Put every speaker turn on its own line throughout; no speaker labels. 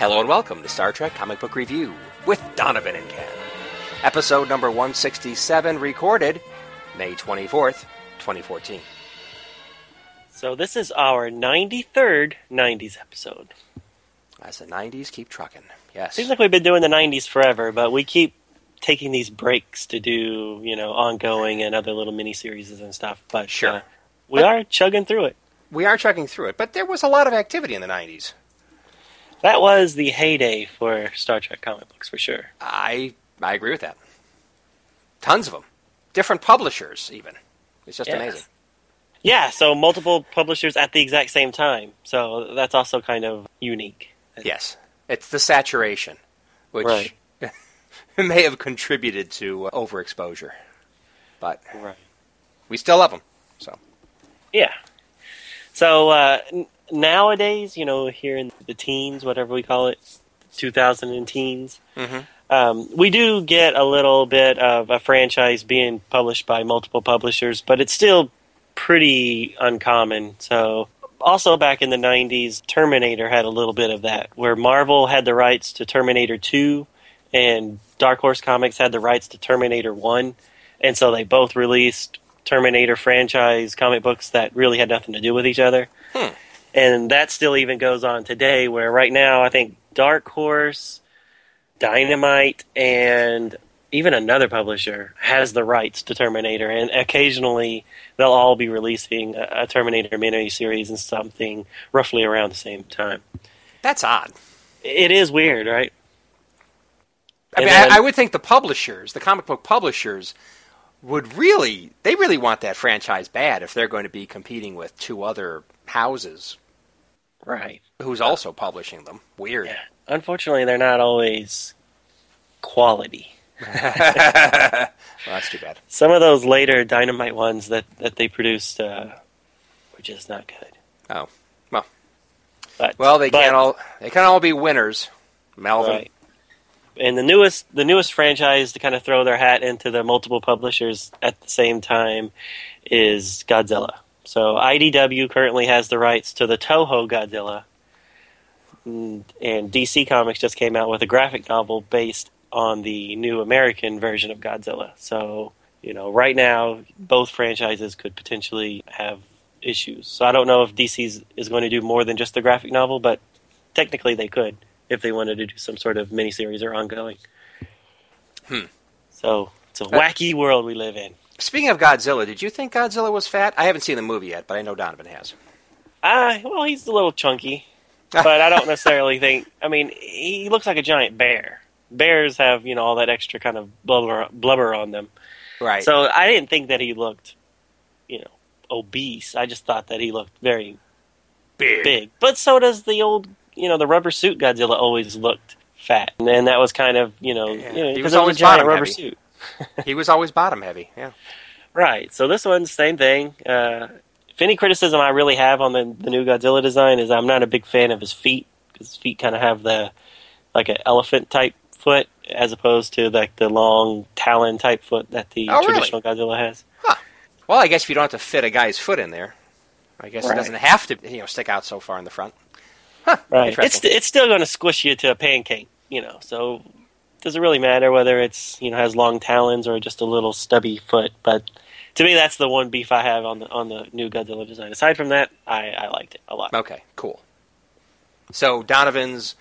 Hello and welcome to Star Trek Comic Book Review with Donovan and Ken. Episode number 167, recorded May 24th, 2014.
So this is our 93rd 90s episode.
As the 90s keep trucking. Yes.
Seems like we've been doing the 90s forever, but we keep taking these breaks to do, you know, ongoing and other little mini series and stuff. But
Sure.
uh, we
But-
are chugging through it.
we are chugging through it, but there was a lot of activity in the 90s.
That was the heyday for Star Trek comic books for sure.
I I agree with that. Tons of them. Different publishers, even. It's just
Yes.
amazing.
Yeah, so multiple publishers at the exact same time. So that's also kind of unique.
Yes. It's the saturation, which
Right.
may have contributed to uh, overexposure. But
Right.
we still love them. So,
Yeah. So uh, n- nowadays, you know, here in the teens, whatever we call it, 2000 and teens,
Mhm.
um, we do get a little bit of a franchise being published by multiple publishers, but it's still pretty uncommon. So. Also, back in the 90s, Terminator had a little bit of that, where Marvel had the rights to Terminator 2, and Dark Horse Comics had the rights to Terminator 1. And so they both released Terminator franchise comic books that really had nothing to do with each other.
Hmm.
And that still even goes on today, where right now I think Dark Horse, Dynamite, and even another publisher has the rights to Terminator. And occasionally they'll all be releasing a, a Terminator mini series and something roughly around the same time.
that's odd.
It is weird, right?
I
And
mean,
then-
I, I would think the publishers, the comic book publishers, would really, they really want that franchise bad if they're going to be competing with two other houses
Right.
who's also publishing them. Weird.
Yeah. Unfortunately, they're not always quality.
well, that's too bad.
Some of those later Dynamite ones that, that they produced uh, were just not good.
Oh, well,
But,
well, they
but-
can't all, they can't all be winners. Melvin.
Right. And the newest the newest franchise to kind of throw their hat into the multiple publishers at the same time is Godzilla. So IDW currently has the rights to the Toho Godzilla, and, and DC Comics just came out with a graphic novel based on the new American version of Godzilla. So you know, right now both franchises could potentially have issues. So I don't know if DC is going to do more than just the graphic novel, but technically they could if they wanted to do some sort of miniseries or ongoing.
Hmm.
So it's a wacky world we live in.
Speaking of Godzilla, did you think Godzilla was fat? I haven't seen the movie yet, but I know Donovan has.
Uh, well, he's a little chunky, but I don't necessarily think. I mean, he looks like a giant bear. Bears have you know all that extra kind of blubber blubber on them.
Right.
So I didn't think that he looked, you know, obese. I just thought that he looked very
big.
big. But so does the old, you know, the rubber suit Godzilla always looked fat, and, and that was kind of, you know,
Yeah,
you know,
he was always bottom
rubber
heavy.
suit.
He was always bottom heavy. Yeah.
Right. So this one, same thing. Uh, if any criticism I really have on the the new Godzilla design is I'm not a big fan of his feet because his feet kind of have the like an elephant type foot as opposed to like the long talon type foot that the
Oh, really?
traditional Godzilla has.
Well, I guess if you don't have to fit a guy's foot in there, I guess
Right.
it doesn't have to, you know, stick out so far in the front.
Right. It's it's still going to squish you to a pancake, you know. So does it really matter whether it's you know has long talons or just a little stubby foot? But to me, that's the one beef I have on the on the new Godzilla design. Aside from that, I, I liked it a lot.
Okay, cool. So Donovan's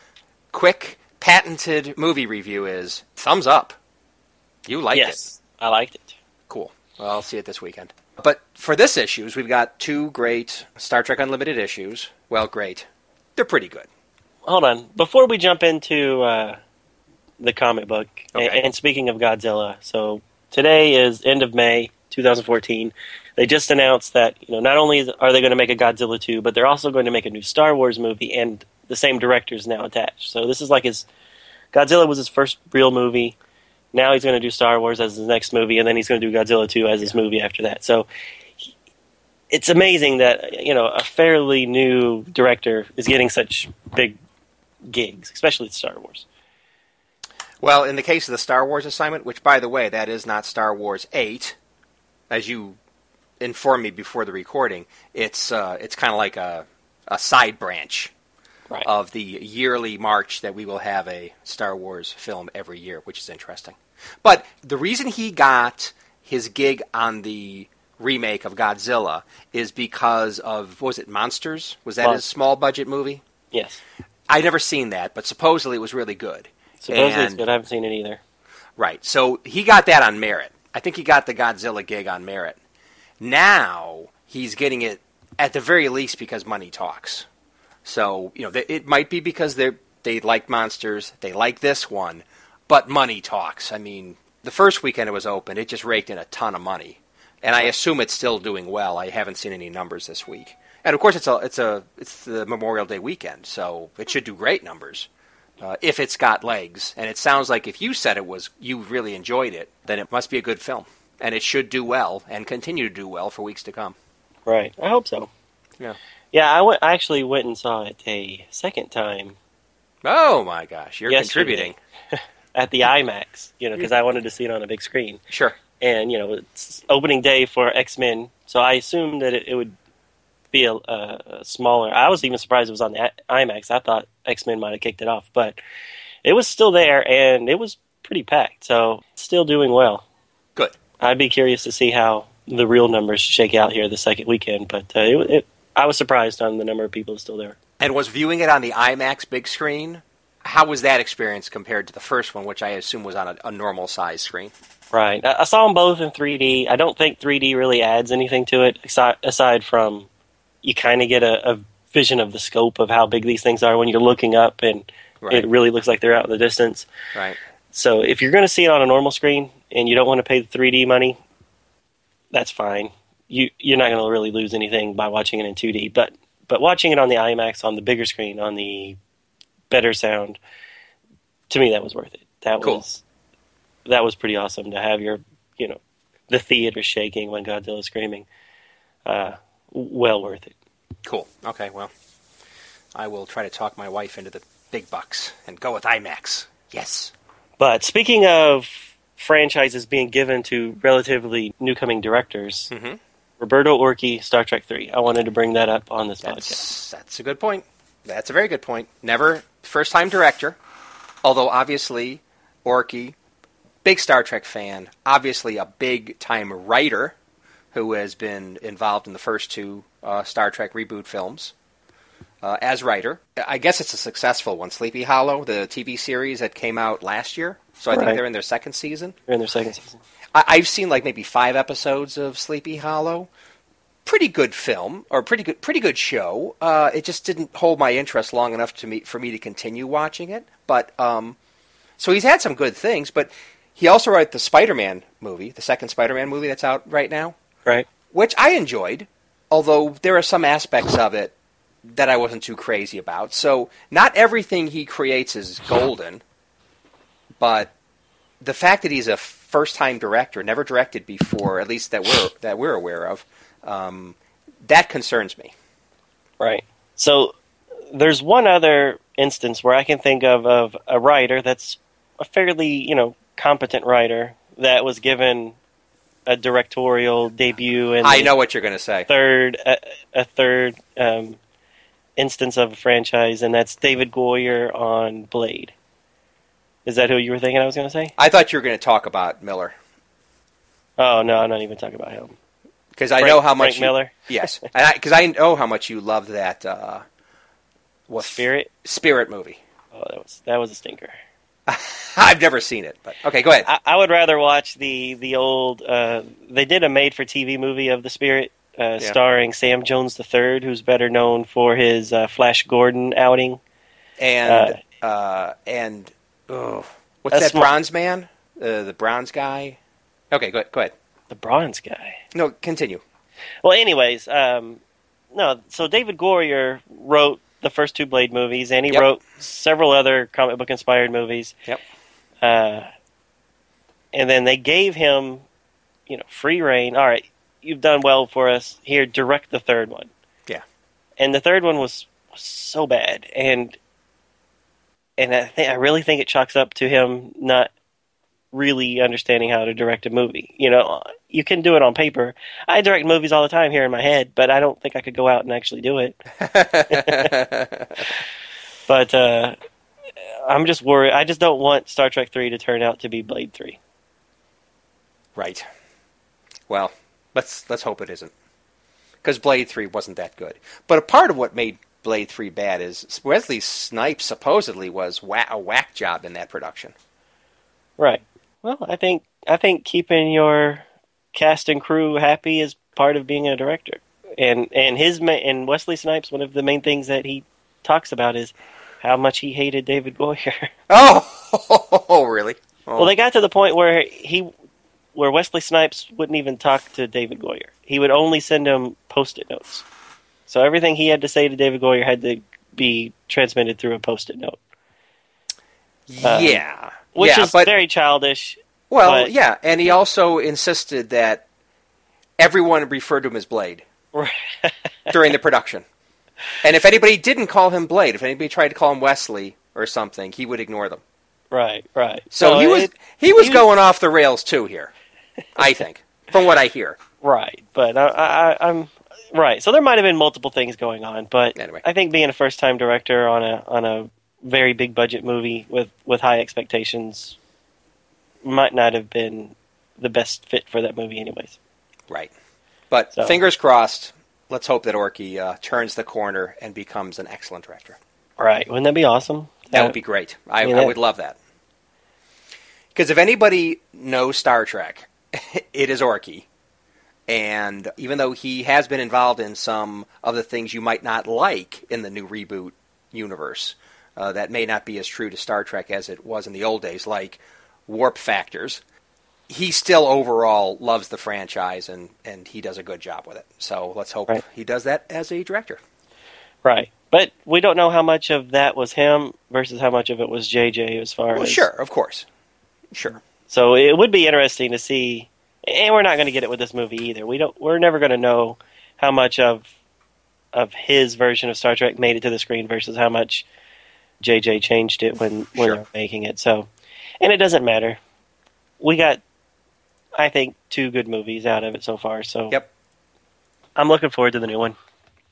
quick, patented movie review is thumbs up. You liked it.
yes, I liked it.
Cool. Well, I'll see it this weekend. But for this issues, we've got two great Star Trek Unlimited issues. Well, great. They're pretty good.
Hold on, before we jump into uh, the comic book,
Okay.
and, speaking of Godzilla, so today is end of May 2014. They just announced that you know not only are they going to make a Godzilla 2, but they're also going to make a new Star Wars movie and the same director is now attached. So this is like his Godzilla was his first real movie. Now he's going to do Star Wars as his next movie, and then he's going to do Godzilla 2 as his movie after that. So it's amazing that you know a fairly new director is getting such big gigs, especially with Star Wars.
Well, in the case of the Star Wars assignment, which by the way, that is not Star Wars Eight, as you informed me before the recording, it's uh, it's kind of like a a side branch
Right.
of the yearly march that we will have a Star Wars film every year, which is interesting. But the reason he got his gig on the remake of Godzilla is because of was it Monsters? Was that
Mon-
his small budget movie?
yes.
I'd never seen that, but supposedly it was really good.
Supposedly it's good. I haven't seen it either.
Right. So he got that on merit. I think he got the Godzilla gig on merit. Now he's getting it at the very least because money talks. So you know it might be because they they like monsters, they like this one, but money talks. I mean, the first weekend it was open, it just raked in a ton of money, and I assume it's still doing well. I haven't seen any numbers this week, and of course it's a it's a it's the Memorial Day weekend, so it should do great numbers uh, if it's got legs. And it sounds like if you said it was you really enjoyed it, then it must be a good film, and it should do well and continue to do well for weeks to come.
Right. I hope so.
Yeah.
Yeah, I went. I actually went and saw it a second time
Oh my gosh, you're
Yesterday.
contributing.
at the IMAX. You know, because I wanted to see it on a big screen.
Sure.
And you know, it's opening day for X Men, so I assumed that it, it would be a, a, a smaller. I was even surprised it was on the IMAX. I thought X Men might have kicked it off, but it was still there, and it was pretty packed. So still doing well.
Good.
I'd be curious to see how the real numbers shake out here the second weekend, but uh, it, it, I was surprised on the number of people still there.
And was viewing it on the IMAX big screen. How was that experience compared to the first one, which I assume was on a, a normal size screen?
Right. I, I saw them both in 3D. I don't think 3D really adds anything to it aside, aside from you kind of get a, a vision of the scope of how big these things are when you're looking up and
Right.
it really looks like they're out in the distance.
Right.
So if you're going to see it on a normal screen and you don't want to pay the 3D money, that's fine. You you're not going to really lose anything by watching it in 2D, but but watching it on the IMAX on the bigger screen on the better sound, to me that was worth it. That
Cool.
was that was pretty awesome to have your you know the theater shaking when Godzilla's screaming. Uh, well worth it.
Cool. Okay. Well, I will try to talk my wife into the big bucks and go with IMAX. Yes.
But speaking of franchises being given to relatively new coming directors,
Mm-hmm.
Roberto Orci, Star Trek Three. I wanted to bring that up on this podcast.
That's that's a good point. That's a very good point. Never first time director, although obviously Orky, big Star Trek fan, obviously a big time writer who has been involved in the first two uh, Star Trek reboot films. Uh, as writer, I guess it's a successful one. Sleepy Hollow, the TV series that came out last year, so I think they're in their second season.
They're in their second season.
I, I've seen like maybe five episodes of Sleepy Hollow. Pretty good film, or pretty good, pretty good show. Uh, it just didn't hold my interest long enough to me for me to continue watching it. But um, so he's had some good things, but he also wrote the Spider-Man movie, the second Spider-Man movie that's out right now,
Right.
which I enjoyed. Although there are some aspects of it that I wasn't too crazy about. So not everything he creates is golden, but the fact that he's a first-time director, never directed before, at least that we're that we're aware of, um, that concerns me.
Right. So there's one other instance where I can think of of a writer that's a fairly you know competent writer that was given a directorial debut and
I know what you're going to say.
third a, a third um, instance of a franchise, and that's David Goyer on Blade. Is that who you were thinking I was going to say?
I thought you were going to talk about Miller
Oh no, I'm not even talking about him.
because I
Frank-
know how much
Frank
you,
Miller
Yes, because I, know how much you loved that. Uh, what
Spirit.
Spirit movie?
Oh, that was that was a stinker.
I've never seen it, but okay, go ahead.
I, I would rather watch the the old. Uh, they did a made-for-TV movie of the Spirit, uh,
Yeah.
starring Sam Jones III, who's better known for his uh, Flash Gordon outing.
and uh, and oh, what's that
mo-
bronze man? Uh, the bronze guy. Okay, go ahead. Go ahead.
The bronze guy.
No, continue.
Well, anyways, um, no. So David Goyer wrote the first two Blade movies, and he
Yep.
wrote several other comic book inspired movies.
Yep.
Uh, and then they gave him, you know, free reign. All right, you've done well for us. Here, direct the third one.
Yeah.
And the third one was, was so bad, and and I think I really think it chalks up to him not really understanding how to direct a movie. You know, you can do it on paper. I direct movies all the time here in my head, but I don't think I could go out and actually do it. But uh, I'm just worried. I just don't want Star Trek Three to turn out to be Blade Three.
right. Well, let's let's hope it isn't. Because Blade Three wasn't that good. But a part of what made Blade Three bad is Wesley Snipes supposedly was wha- a whack job in that production.
Right. Well, I think I think keeping your cast and crew happy is part of being a director. And and his ma- and Wesley Snipes, one of the main things that he talks about is how much he hated David Goyer.
Oh, oh, really? Oh,
well, they got to the point where he where Wesley Snipes wouldn't even talk to David Goyer. He would only send him post-it notes. So everything he had to say to David Goyer had to be transmitted through a post-it note,
yeah,
which
yeah,
is
but
very childish.
well,
but-
yeah, and he also insisted that everyone referred to him as Blade during the production. And if anybody didn't call him Blade, if anybody tried to call him Wesley or something, he would ignore them.
right, right.
So he was
it-
he was
he-
going off the rails too here, I think, from what I hear.
Right, but I, I, I'm right. So there might have been multiple things going on, but
Anyway.
I think being a first-time director on a on a very big budget movie with with high expectations might not have been the best fit for that movie, anyways.
Right. But
So-
fingers crossed. Let's hope that Orky uh, turns the corner and becomes an excellent director.
Right? Wouldn't that be awesome?
That
Uh,
would be great. I,
mean,
I would love that. Because if anybody knows Star Trek, it is Orky. And even though he has been involved in some of the things you might not like in the new reboot universe, uh, that may not be as true to Star Trek as it was in the old days, like warp factors, he still overall loves the franchise and, and he does a good job with it. So let's hope
Right.
he does that as a director.
Right, but we don't know how much of that was him versus how much of it was JJ as far
Well,
as
sure, of course. Sure.
So it would be interesting to see, and we're not going to get it with this movie either. We don't. We're never going to know how much of of his version of Star Trek made it to the screen versus how much JJ changed it when when
Sure.
they were making it. So, and it doesn't matter. We got, I think, two good movies out of it so far. So,
Yep.
I'm looking forward to the new one.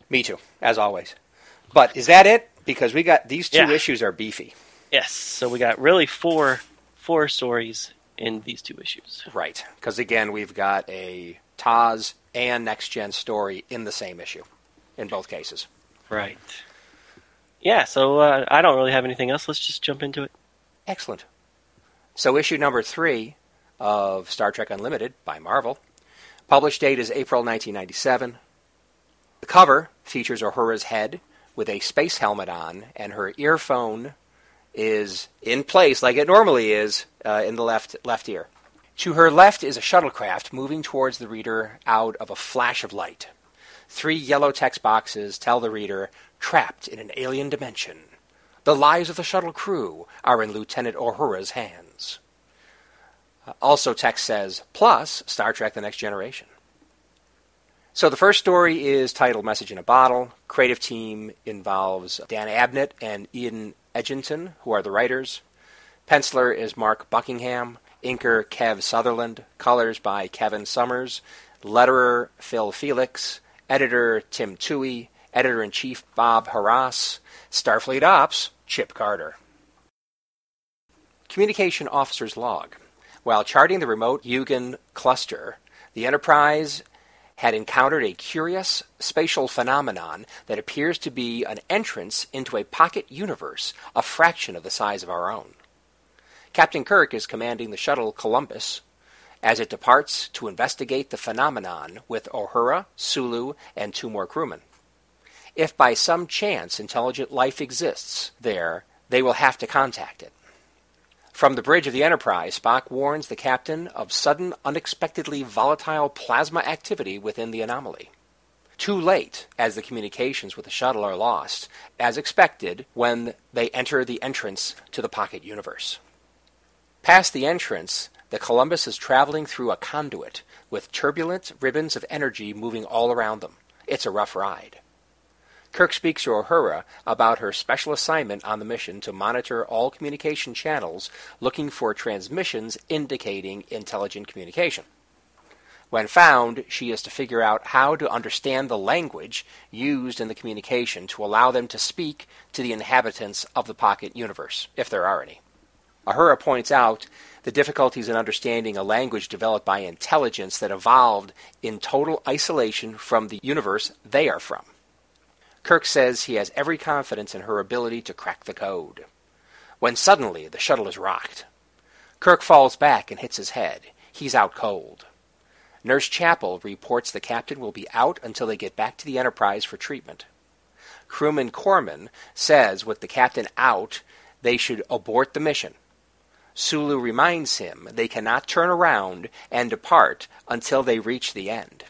Me too, as always. But is that it? Because we got these two
Yeah.
issues are beefy.
Yes. So we got really four four stories in these two issues.
Right. Because again, we've got a TOS and Next Gen story in the same issue, in both cases.
Right. Yeah. So uh, I don't really have anything else. Let's just jump into it.
Excellent. So, issue number three of Star Trek Unlimited by Marvel. Published date is April 1997. The cover features Uhura's head with a space helmet on, and her earphone is in place like it normally is uh, in the left left ear. To her left is a shuttlecraft moving towards the reader out of a flash of light. Three yellow text boxes tell the reader, trapped in an alien dimension. The lives of the shuttle crew are in Lieutenant Uhura's hands. Uh, Also, text says, plus Star Trek The Next Generation. So the first story is titled Message in a Bottle. Creative team involves Dan Abnett and Ian Edginton, who are the writers. Penciler is Mark Buckingham. Inker Kev Sutherland. Colors by Kevin Summers. Letterer Phil Felix. Editor Tim Toohey. Editor in chief Bob Harras. Starfleet Ops Chip Carter. Communication Officer's Log. While charting the remote Yugen cluster, the Enterprise had encountered a curious spatial phenomenon that appears to be an entrance into a pocket universe a fraction of the size of our own. Captain Kirk is commanding the shuttle Columbus as it departs to investigate the phenomenon with Uhura, Sulu, and two more crewmen. If by some chance intelligent life exists there, they will have to contact it. From the bridge of the Enterprise, Spock warns the captain of sudden, unexpectedly volatile plasma activity within the anomaly. too late as the communications with the shuttle are lost, as expected when they enter the entrance to the pocket universe. Past the entrance, the Columbus is traveling through a conduit with turbulent ribbons of energy moving all around them. It's a rough ride. Kirk speaks to Uhura about her special assignment on the mission to monitor all communication channels looking for transmissions indicating intelligent communication. When found, she is to figure out how to understand the language used in the communication to allow them to speak to the inhabitants of the pocket universe, if there are any. Uhura points out the difficulties in understanding a language developed by intelligence that evolved in total isolation from the universe they are from. Kirk says he has every confidence in her ability to crack the code. When suddenly the shuttle is rocked. Kirk falls back and hits his head. He's out cold. Nurse Chapel reports the captain will be out until they get back to the Enterprise for treatment. Crewman Corman says with the captain out, they should abort the mission. Sulu reminds him they cannot turn around and depart until they reach the end.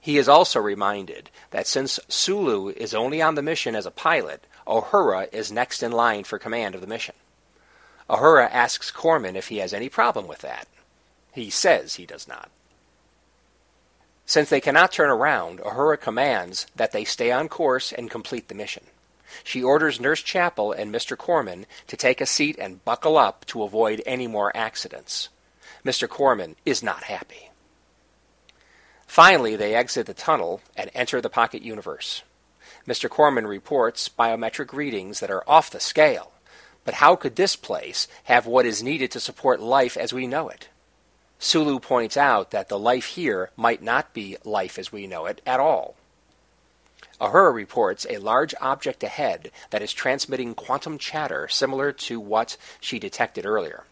He is also reminded that since Sulu is only on the mission as a pilot, Uhura is next in line for command of the mission. Uhura asks Corman if he has any problem with that. He says he does not. Since they cannot turn around, Uhura commands that they stay on course and complete the mission. She orders Nurse Chapel and Mr. Corman to take a seat and buckle up to avoid any more accidents. Mr. Corman is not happy. Finally, they exit the tunnel and enter the pocket universe. Mr. Corman reports biometric readings that are off the scale. But how could this place have what is needed to support life as we know it? Sulu points out that the life here might not be life as we know it at all. Uhura reports a large object ahead that is transmitting quantum chatter similar to what she detected earlier.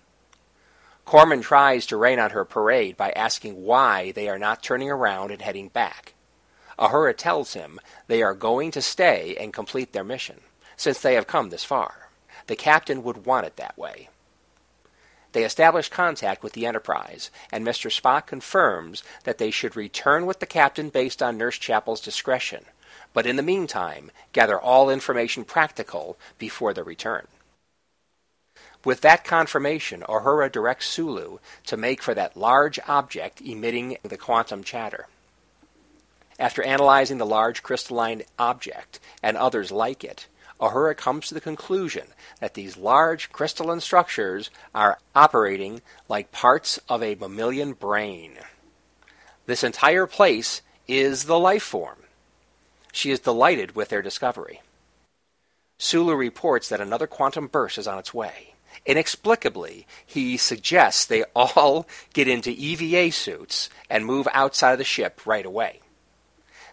Corman tries to rain on her parade by asking why they are not turning around and heading back. Uhura tells him they are going to stay and complete their mission, since they have come this far. The captain would want it that way. They establish contact with the Enterprise, and Mr. Spock confirms that they should return with the captain based on Nurse Chapel's discretion, but in the meantime, gather all information practical before the return. With that confirmation, Uhura directs Sulu to make for that large object emitting the quantum chatter. After analyzing the large crystalline object and others like it, Uhura comes to the conclusion that these large crystalline structures are operating like parts of a mammalian brain. This entire place is the life form. She is delighted with their discovery. Sulu reports that another quantum burst is on its way. Inexplicably, he suggests they all get into EVA suits and move outside of the ship right away.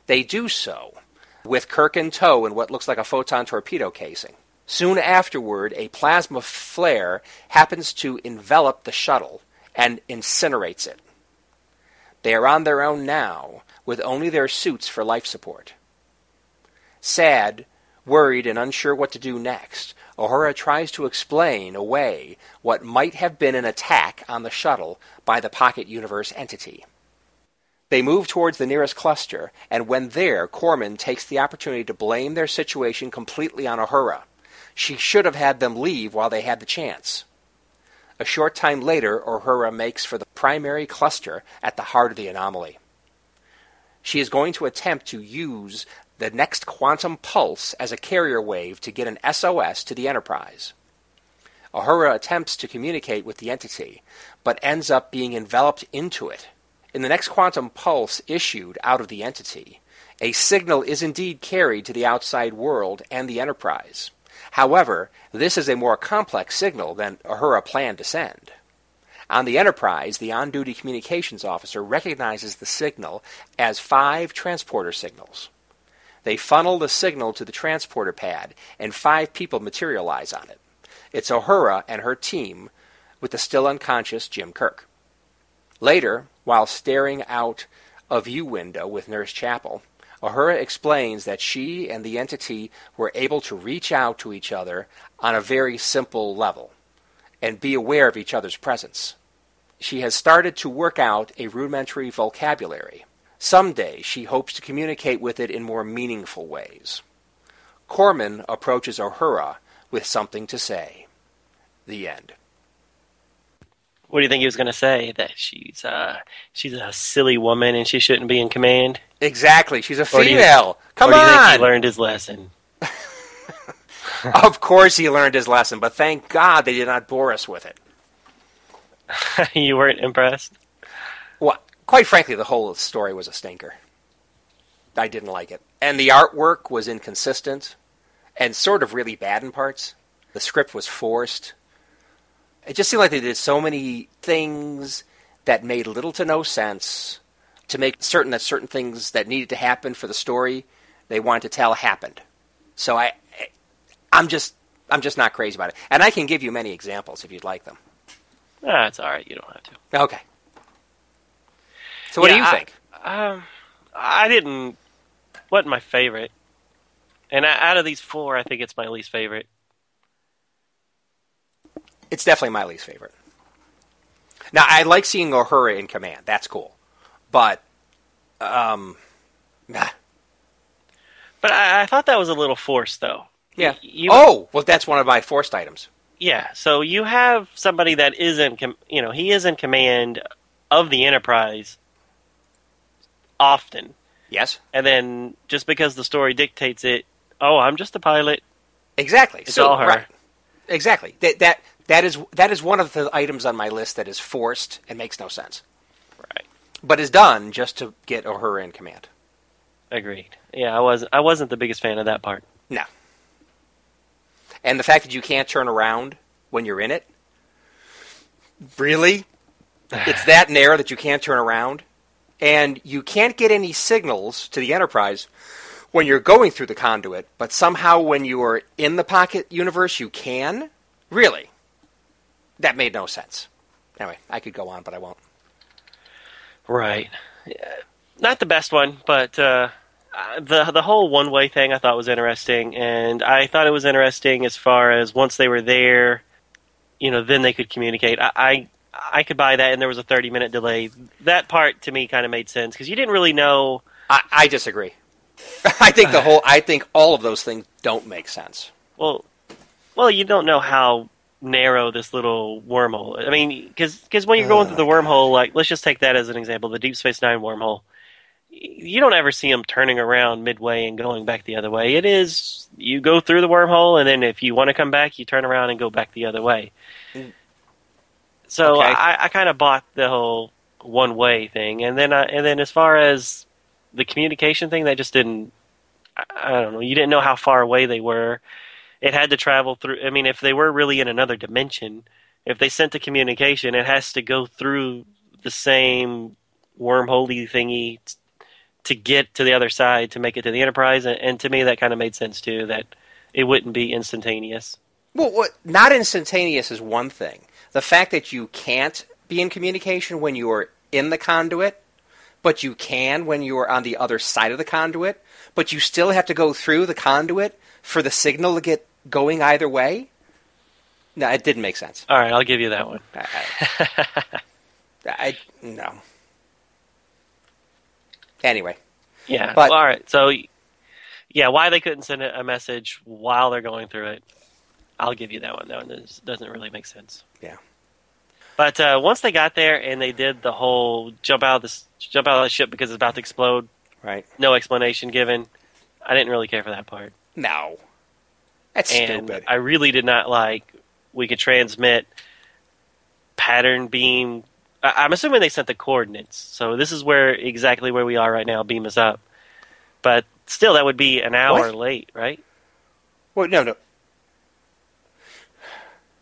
They do so, with Kirk in tow in what looks like a photon torpedo casing. Soon afterward, a plasma flare happens to envelop the shuttle and incinerates it. They are on their own now, with only their suits for life support. Sad, worried, and unsure what to do next, Uhura tries to explain away what might have been an attack on the shuttle by the Pocket Universe entity. They move towards the nearest cluster, and when there, Corman takes the opportunity to blame their situation completely on Uhura. She should have had them leave while they had the chance. A short time later, Uhura makes for the primary cluster at the heart of the anomaly. She is going to attempt to use the next quantum pulse as a carrier wave to get an SOS to the Enterprise. Uhura attempts to communicate with the entity, but ends up being enveloped into it in the next quantum pulse issued out of the entity, a signal is indeed carried to the outside world and the Enterprise. However, this is a more complex signal than Uhura planned to send. On the Enterprise, the on duty communications officer recognizes the signal as five transporter signals. They funnel the signal to the transporter pad, and five people materialize on it. It's Uhura and her team, with the still unconscious Jim Kirk. Later, while staring out a view window with Nurse Chapel, Uhura explains that she and the entity were able to reach out to each other on a very simple level and be aware of each other's presence. She has started to work out a rudimentary vocabulary, Someday she hopes to communicate with it in more meaningful ways. Corman approaches Uhura with something to say. The end.
What do you think he was going to say? That she's uh, she's a silly woman and she shouldn't be in command?
Exactly. She's a
Or do you-
female. Come
you think
on.
he learned his lesson?
of course he learned his lesson, but thank God they did not bore us with it.
you weren't impressed?
Well, quite frankly, the whole story was a stinker. I didn't like it. And the artwork was inconsistent and sort of really bad in parts. The script was forced. It just seemed like they did so many things that made little to no sense to make certain that certain things that needed to happen for the story they wanted to tell happened. So I I'm just I'm just not crazy about it. And I can give you many examples if you'd like them.
Ah, it's all right. You don't have to.
Okay. So what
Yeah,
do you
I-
think?
Um, I didn't. wasn't my favorite, and I- out of these four, I think it's my least favorite.
It's definitely my least favorite. Now, I like seeing Uhura in command. That's cool. But, um, nah.
But I, I thought that was a little forced, though.
yeah.
You,
oh, well, that's one of my forced items.
yeah. So you have somebody that is in, com- you know, he is in command of the Enterprise often,
Yes,
and then just because the story dictates it, oh, I'm just a pilot.
exactly.
It's
so,
all her.
Right. Exactly. That that that is that is one of the items on my list that is forced and makes no sense,
Right.
but is done just to get Uhura in command.
Agreed. Yeah, I wasn't. I wasn't the biggest fan of that part.
No. And the fact that you can't turn around when you're in it. Really? it's that narrow that you can't turn around. And you can't get any signals to the Enterprise when you're going through the conduit, but somehow when you are in the pocket universe, you can? Really? That made no sense. Anyway, I could go on, but I won't.
Right. Yeah. Not the best one, but uh, the the whole one way thing I thought was interesting, and I thought it was interesting as far as once they were there, you know, then they could communicate. I I, I could buy that, and there was a thirty minute delay. That part to me kind of made sense because you didn't really know.
I, I disagree. I think the whole, I think all of those things don't make sense.
Well, well, you don't know how narrow this little wormhole. I mean, because when you're going through the oh, wormhole, like let's just take that as an example, the Deep Space Nine wormhole. You don't ever see them turning around midway and going back the other way. It is you go through the wormhole, and then if you want to come back, you turn around and go back the other way. So
Okay.
I, I kind of bought the whole one way thing, and then I, and then as far as the communication thing, they just didn't. I, I don't know. You didn't know how far away they were it had to travel through. I mean, if they were really in another dimension, if they sent a communication, it has to go through the same wormholey thingy t- to get to the other side to make it to the Enterprise. And, and to me, that kind of made sense too. That it wouldn't be instantaneous.
Well, what, not instantaneous is one thing. The fact that you can't be in communication when you are in the conduit, but you can when you are on the other side of the conduit, but you still have to go through the conduit for the signal to get going either way. No, it didn't make sense.
All right, I'll give you that one.
I, I, no. Anyway,
Yeah.
But-
well, all right. So, yeah, why they couldn't send a message while they're going through it, I'll give you that one. That one does- doesn't really make sense.
Yeah.
But uh, once they got there and they did the whole jump out of the jump out of the ship because it's about to explode,
right?
no explanation given. I didn't really care for that part,
No, that's
and
stupid.
I really did not like. We could transmit pattern beam. I- I'm assuming they sent the coordinates, so this is where exactly where we are right now. Beam us up, but still, that would be an hour
What?
late, right?
well, no, no.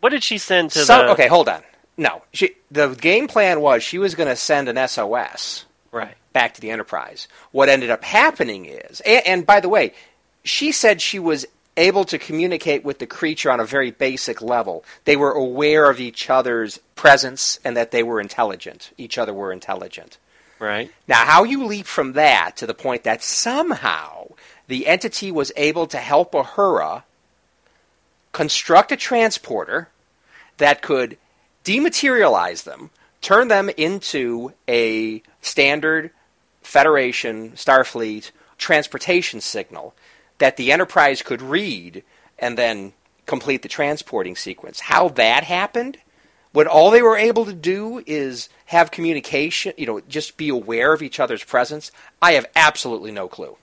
What did she send to
Some,
the?
okay, hold on. No, she, the game plan was she was going to send an SOS.
right.
back to the Enterprise. What ended up happening is, and, and by the way, she said she was able to communicate with the creature on a very basic level. They were aware of each other's presence and that they were intelligent. Each other were intelligent.
Right.
Now, how you leap from that to the point that somehow the entity was able to help Uhura construct a transporter that could dematerialize them, turn them into a standard Federation, Starfleet transportation signal that the Enterprise could read and then complete the transporting sequence. How that happened, when all they were able to do is have communication, you know, just be aware of each other's presence, I have absolutely no clue.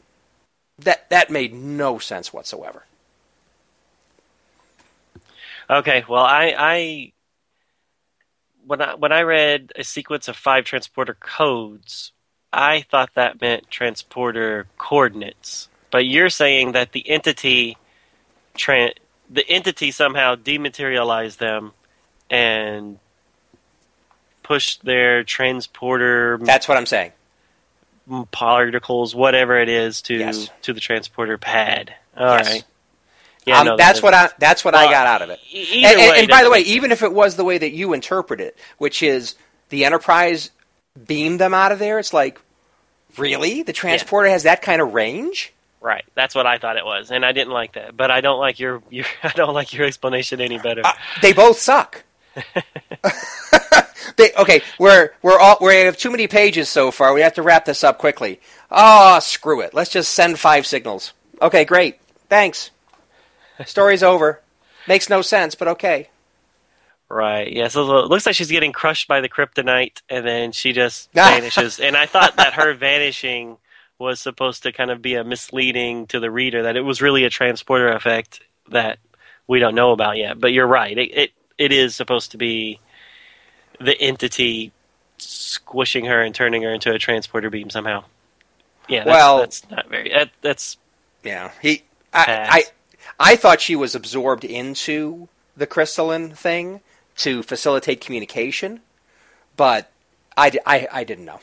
That that made no sense whatsoever.
Okay, well, I, I when I when I read a sequence of five transporter codes, I thought that meant transporter coordinates. But you're saying that the entity, tra- the entity somehow dematerialized them and pushed their transporter
That's what I'm saying.
particles, whatever it is, to
Yes.
to the transporter pad. All right. Yeah,
um,
no,
that's
that-
what I that's what I got out of it.
e-
and, and- by the way, even if it was the way that you interpret it, which is the Enterprise beamed them out of there, it's like, really, the transporter has that kind of range?
Right, that's what I thought it was, and I didn't like that. But I don't like your, your I don't like your explanation any better.
Uh, they both suck. they, okay, we're we're all we have too many pages so far. We have to wrap this up quickly. Oh, screw it. Let's just send five signals. Okay, great. Thanks. Story's over. Makes no sense, but okay.
Right. Yeah. So it looks like she's getting crushed by the kryptonite, and then she just vanishes. and I thought that her vanishing was supposed to kind of be a misleading to the reader that it was really a transporter effect that we don't know about yet. But you're right. It it, it is supposed to be the entity squishing her and turning her into a transporter beam somehow. Yeah. That's,
Well-
that's not very. That, that's
Yeah, he. I. I I thought she was absorbed into the crystalline thing to facilitate communication, but I, I, I didn't know.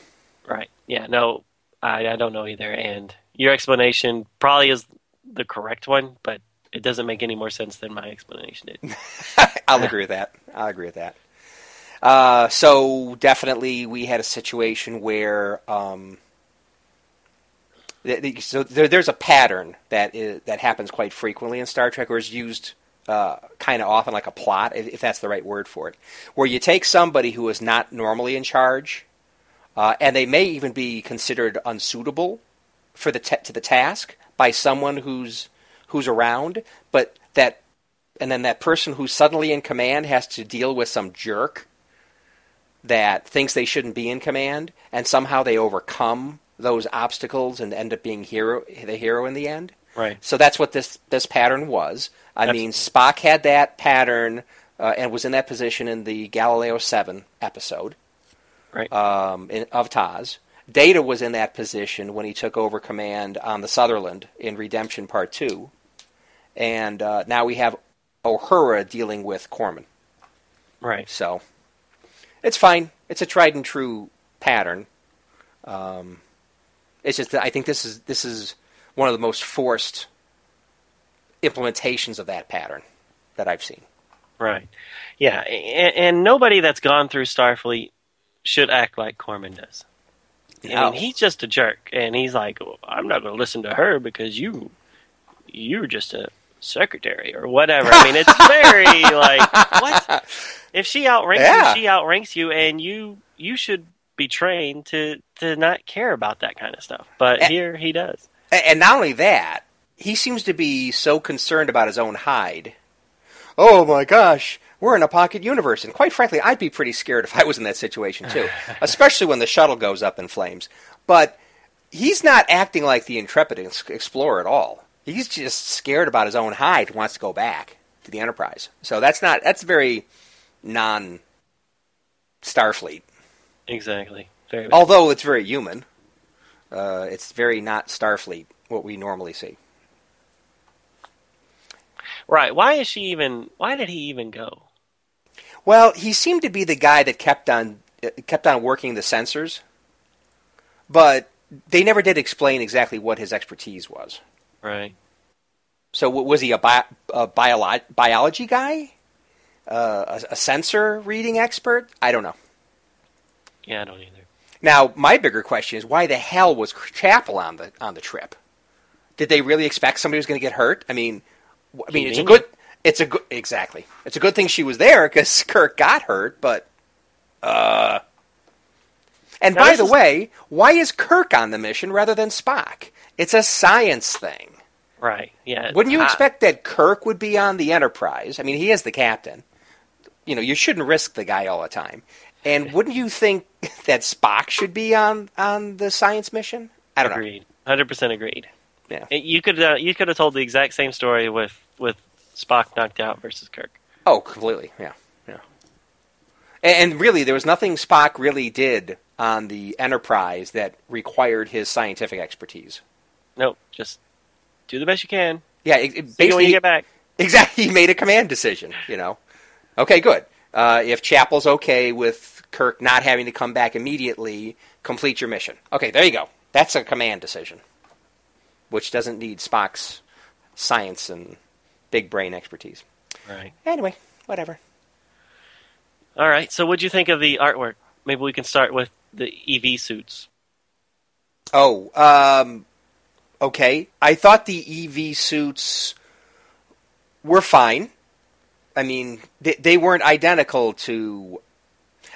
Right. Yeah. No, I, I don't know either. And your explanation probably is the correct one, but it doesn't make any more sense than my explanation did.
I'll agree with that. I'll agree with that. Uh, so definitely, we had a situation where um, so there, there's a pattern that is, that happens quite frequently in Star Trek, or is used uh, kind of often like a plot, if, that's the right word for it, where you take somebody who is not normally in charge, uh, and they may even be considered unsuitable for the to the task by someone who's who's around, but that and then that person who's suddenly in command has to deal with some jerk that thinks they shouldn't be in command, and somehow they overcome those obstacles and end up being hero the hero in the end.
Right.
So that's what this this pattern was. I mean, Spock had that pattern uh, and was in that position in the Galileo Seven episode
Right.
um, in, of TOS. Data was in that position when he took over command on the Sutherland in Redemption Part Two, and uh, now we have Uhura dealing with Corman.
right.
So it's fine. It's a tried and true pattern. Um, it's just that I think this is this is one of the most forced implementations of that pattern that I've seen.
Right. Yeah. And, and nobody that's gone through Starfleet should act like Corman does. I
No.
mean, he's just a jerk, and he's like, well, "I'm not going to listen to her because you, you're just a secretary or whatever." I mean, it's very like, what? If she outranks
Yeah.
you, she outranks you, and you you should be trained to to not care about that kind of stuff. But
Eh.
here he does.
And not only that, he seems to be so concerned about his own hide. Oh my gosh, we're in a pocket universe. And quite frankly, I'd be pretty scared if I was in that situation too, especially when the shuttle goes up in flames. But he's not acting like the intrepid explorer at all. He's just scared about his own hide, and wants to go back to the Enterprise. So that's not that's very non Starfleet.
Exactly. Very
Although it's very human, uh, it's very not Starfleet what we normally see.
right. Why is she even? Why did he even go?
Well, he seemed to be the guy that kept on uh, kept on working the sensors, but they never did explain exactly what his expertise was.
Right.
So, was he a, bi- a biolo- biology guy, uh, a, a sensor reading expert? I don't know.
Yeah, I don't either.
Now, my bigger question is why the hell was Chapel on the on the trip? Did they really expect somebody was going to get hurt? I mean, I mean, it's a good, it's a good, exactly. It's a good thing she was there because Kirk got hurt, but, uh, And
Now,
by the
is-
way, why is Kirk on the mission rather than Spock? It's a science thing.
Right. Yeah.
Wouldn't you
I-
expect that Kirk would be on the Enterprise? I mean, he is the captain. You know, you shouldn't risk the guy all the time. And wouldn't you think that Spock should be on on the science mission? I don't know.
Agreed. Hundred percent agreed.
Yeah.
You could uh, you could have told the exact same story with with Spock knocked out versus Kirk.
Oh, completely. Yeah, yeah. And, and really, there was nothing Spock really did on the Enterprise that required his scientific expertise.
Nope. Just do the best you can.
Yeah, it, it
See you when
basically
you get back.
Exactly. He made a command decision, you know. Okay, good. Uh, if Chapel's okay with Kirk not having to come back immediately, complete your mission. Okay, there you go. That's a command decision, which doesn't need Spock's science and big brain expertise.
Right.
Anyway, whatever.
All right. So, what'd you think of the artwork? Maybe we can start with the EV suits.
Oh, um, okay. I thought the EV suits were fine. I mean, they, they weren't identical to.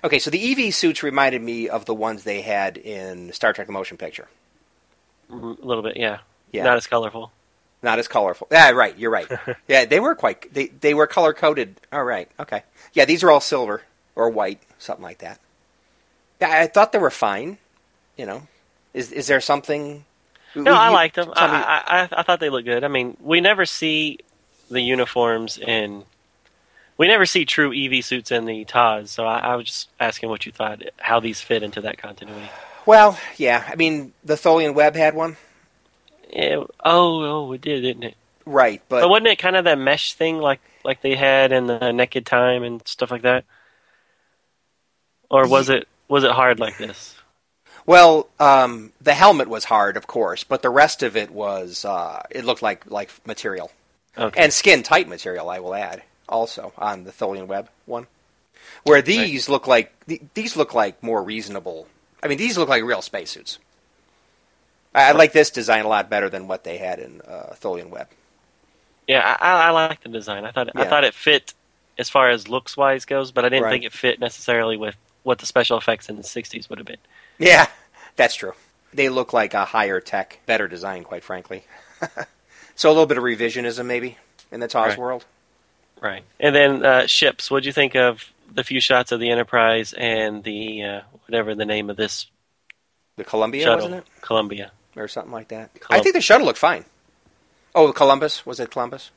Okay, so the EV suits reminded me of the ones they had in Star Trek: The Motion Picture.
Mm, A little bit, yeah.
Yeah.
Not as colorful.
Not as colorful. Yeah, right. You're right. yeah, they were quite. They they were color coded. All right. Okay. Yeah, these are all silver or white, something like that. Yeah, I thought they were fine. You know, is is there something?
No, I liked them. I, I I thought they looked good. I mean, we never see the uniforms in. We never see true EV suits in the TAS, so I, I was just asking what you thought, how these fit into that continuity.
well, yeah. I mean, the Tholian Web had one,
Yeah, oh, oh, it did, didn't it?
right? But,
But wasn't it kind of that mesh thing, like like they had in the Naked Time and stuff like that? Or was it was it hard like this?
well, um, the helmet was hard, of course, but the rest of it was. Uh, it looked like like material
Okay,
and skin tight material. I will add also on the Tholian Web one, where these look like th- these look like more reasonable. I mean, these look like real spacesuits. I, I like this design a lot better than what they had in uh, Tholian Web.
yeah, I, I like the design. I thought I thought it fit as far as looks wise goes, but I didn't
Right.
think it fit necessarily with what the special effects in the '60s would have been.
Yeah, that's true. They look like a higher tech, better design, quite frankly. so a little bit of revisionism, maybe, in the TOS
Right.
world.
Right. And then uh, ships. What do you think of the few shots of the Enterprise and the uh, whatever the name of this
The Columbia,
shuttle,
wasn't it,
Columbia?
or something like that? I think the shuttle looked fine. Oh, the Columbus was it Columbus?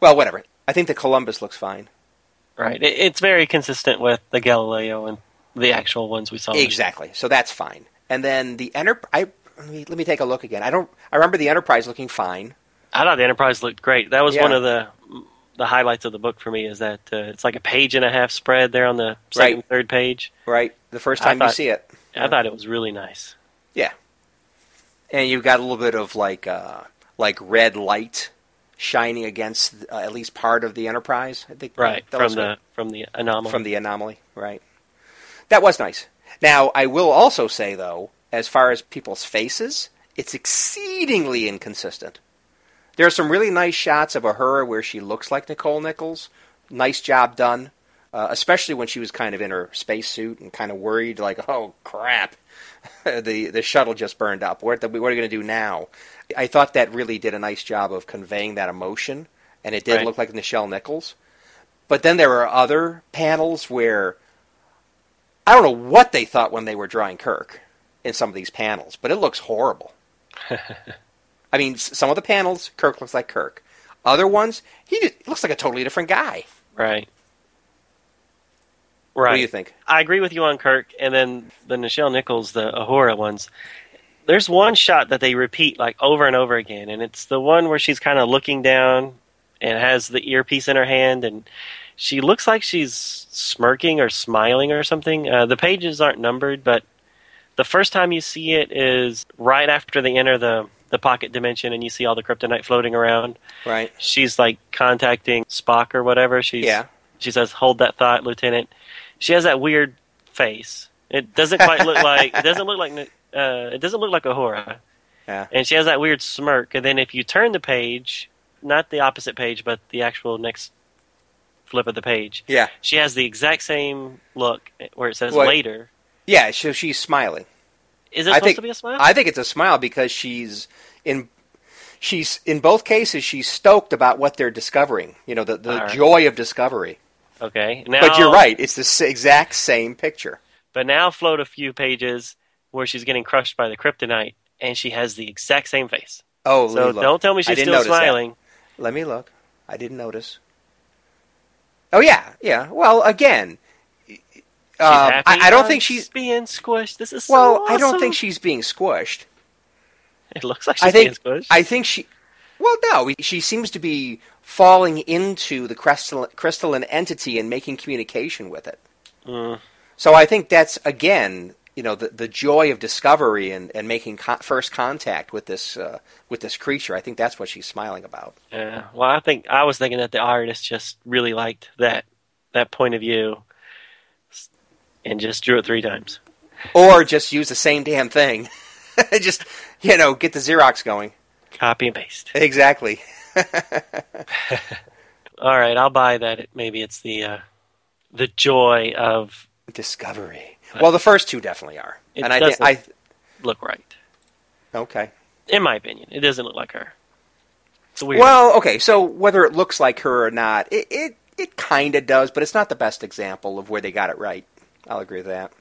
Well, whatever. I think the Columbus looks fine.
Right. It, it's very consistent with the Galileo and the actual ones we saw.
Exactly. So that's fine. And then the Enter. I let me, let me take a look again. I don't. I remember the Enterprise looking fine.
I thought the Enterprise looked great. That was
Yeah.
one of the the highlights of the book for me. Is that uh, it's like a page and a half spread there on the second,
Right.
third page.
Right, the first time you see it.
I thought it was really nice.
Yeah. And you've got a little bit of like uh, like red light shining against uh, at least part of the Enterprise. I think
Right
that
from
was
the from the anomaly.
from the anomaly. Right. That was nice. Now I will also say though, as far as people's faces, it's exceedingly inconsistent. There are some really nice shots of Uhura where she looks like Nichelle Nichols. Nice job done. Uh, especially when she was kind of in her spacesuit and kind of worried, like, "Oh crap, the the shuttle just burned up. What, the, what are we going to do now?" I thought that really did a nice job of conveying that emotion, and it did
Right.
look like Nichelle Nichols. But then there are other panels where I don't know what they thought when they were drawing Kirk in some of these panels, but it looks horrible. I mean, some of the panels, Kirk looks like Kirk. Other ones, he just, looks like a totally different guy.
right. Right.
What do you think?
I agree with you on Kirk, and then the Nichelle Nichols, the Uhura ones. There's one shot that they repeat like over and over again, and it's the one where she's kind of looking down and has the earpiece in her hand, and she looks like she's smirking or smiling or something. Uh, the pages aren't numbered, but the first time you see it is right after they enter the the pocket dimension, and you see all the kryptonite floating around.
Right?
She's like contacting Spock or whatever. She's
Yeah.
she says, "Hold that thought, Lieutenant." She has that weird face. It doesn't quite look like it doesn't look like uh, it doesn't look like Uhura,
Yeah.
and she has that weird smirk. And then if you turn the page, not the opposite page, but the actual next flip of the page,
Yeah.
she has the exact same look where it says later,
Yeah, so she's smiling.
Is it
I
supposed
think
to be a smile?
I think it's a smile because she's in. She's in both cases. She's stoked about what they're discovering. You know, the, the
right.
joy of discovery.
okay. Now,
But you're right. It's the exact same picture.
But now float a few pages where she's getting crushed by the kryptonite, and she has the exact same face.
Oh,
So don't tell me she's still
notice that.
smiling.
Let me look. I didn't notice. Oh yeah, yeah. Well, again. I, I don't think she's.
being squished. This is so
Well, I don't think she's being squished.
It looks like she's
I think.
being squished.
I think she. Well, no, she seems to be falling into the crystalline, crystalline entity and making communication with it.
Mm.
So I think that's again, you know, the the joy of discovery and, and making co- first contact with this uh, with this creature. I think that's what she's smiling about.
Yeah. Well, I think I was thinking that the artist just really liked that that point of view, and just drew it three times.
Or just use the same damn thing. just you know, get the Xerox going.
Copy and paste.
Exactly.
All right, I'll buy that. Maybe it's the uh, the joy of
Discovery. Well, the first two definitely are,
It
and I I
look right.
okay.
In my opinion, it doesn't look like her. It's weird.
Well, okay. So whether it looks like her or not, it it, it kind of does, but it's not the best example of where they got it right. I'll agree with that.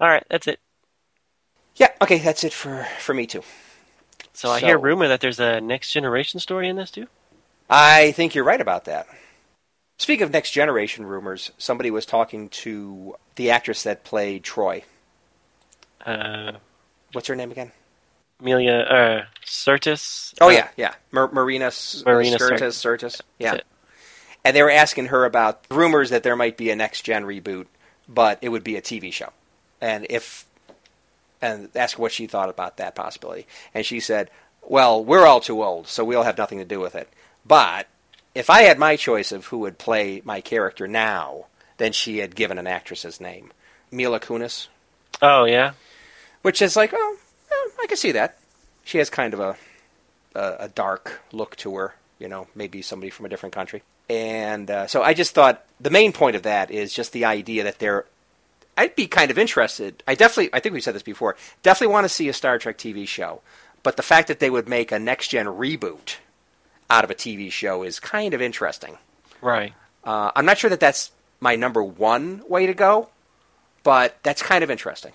All right, that's it.
Yeah. Okay. That's it for for me too.
So I hear
So-
rumor that there's a next generation story in this too.
I think you're right about that. Speaking of next generation rumors, somebody was talking to the actress that played Troi.
Uh,
What's her name again?
Amelia uh.
Oh
Uh,
yeah, yeah, Mar- Marina, S-
Marina
Sirtis. Sirtis. Yeah,
it.
And they were asking her about rumors that there might be a next gen reboot, but it would be a TV show, and if and ask what she thought about that possibility, and she said, "Well, we're all too old, so we'll have nothing to do with it. But if I had my choice of who would play my character now, then she had given an actress's name, Mila Kunis,
Oh yeah.
which is like, oh, I can see that. She has kind of a, a a dark look to her, you know, maybe somebody from a different country. And uh, so I just thought the main point of that is just the idea that they're. I'd be kind of interested. I definitely, I think we said this before. Definitely want to see a Star Trek TV show, but the fact that they would make a next gen reboot out of a TV show is kind of interesting.
Right.
Uh, I'm not sure that that's my number one way to go, but that's kind of interesting.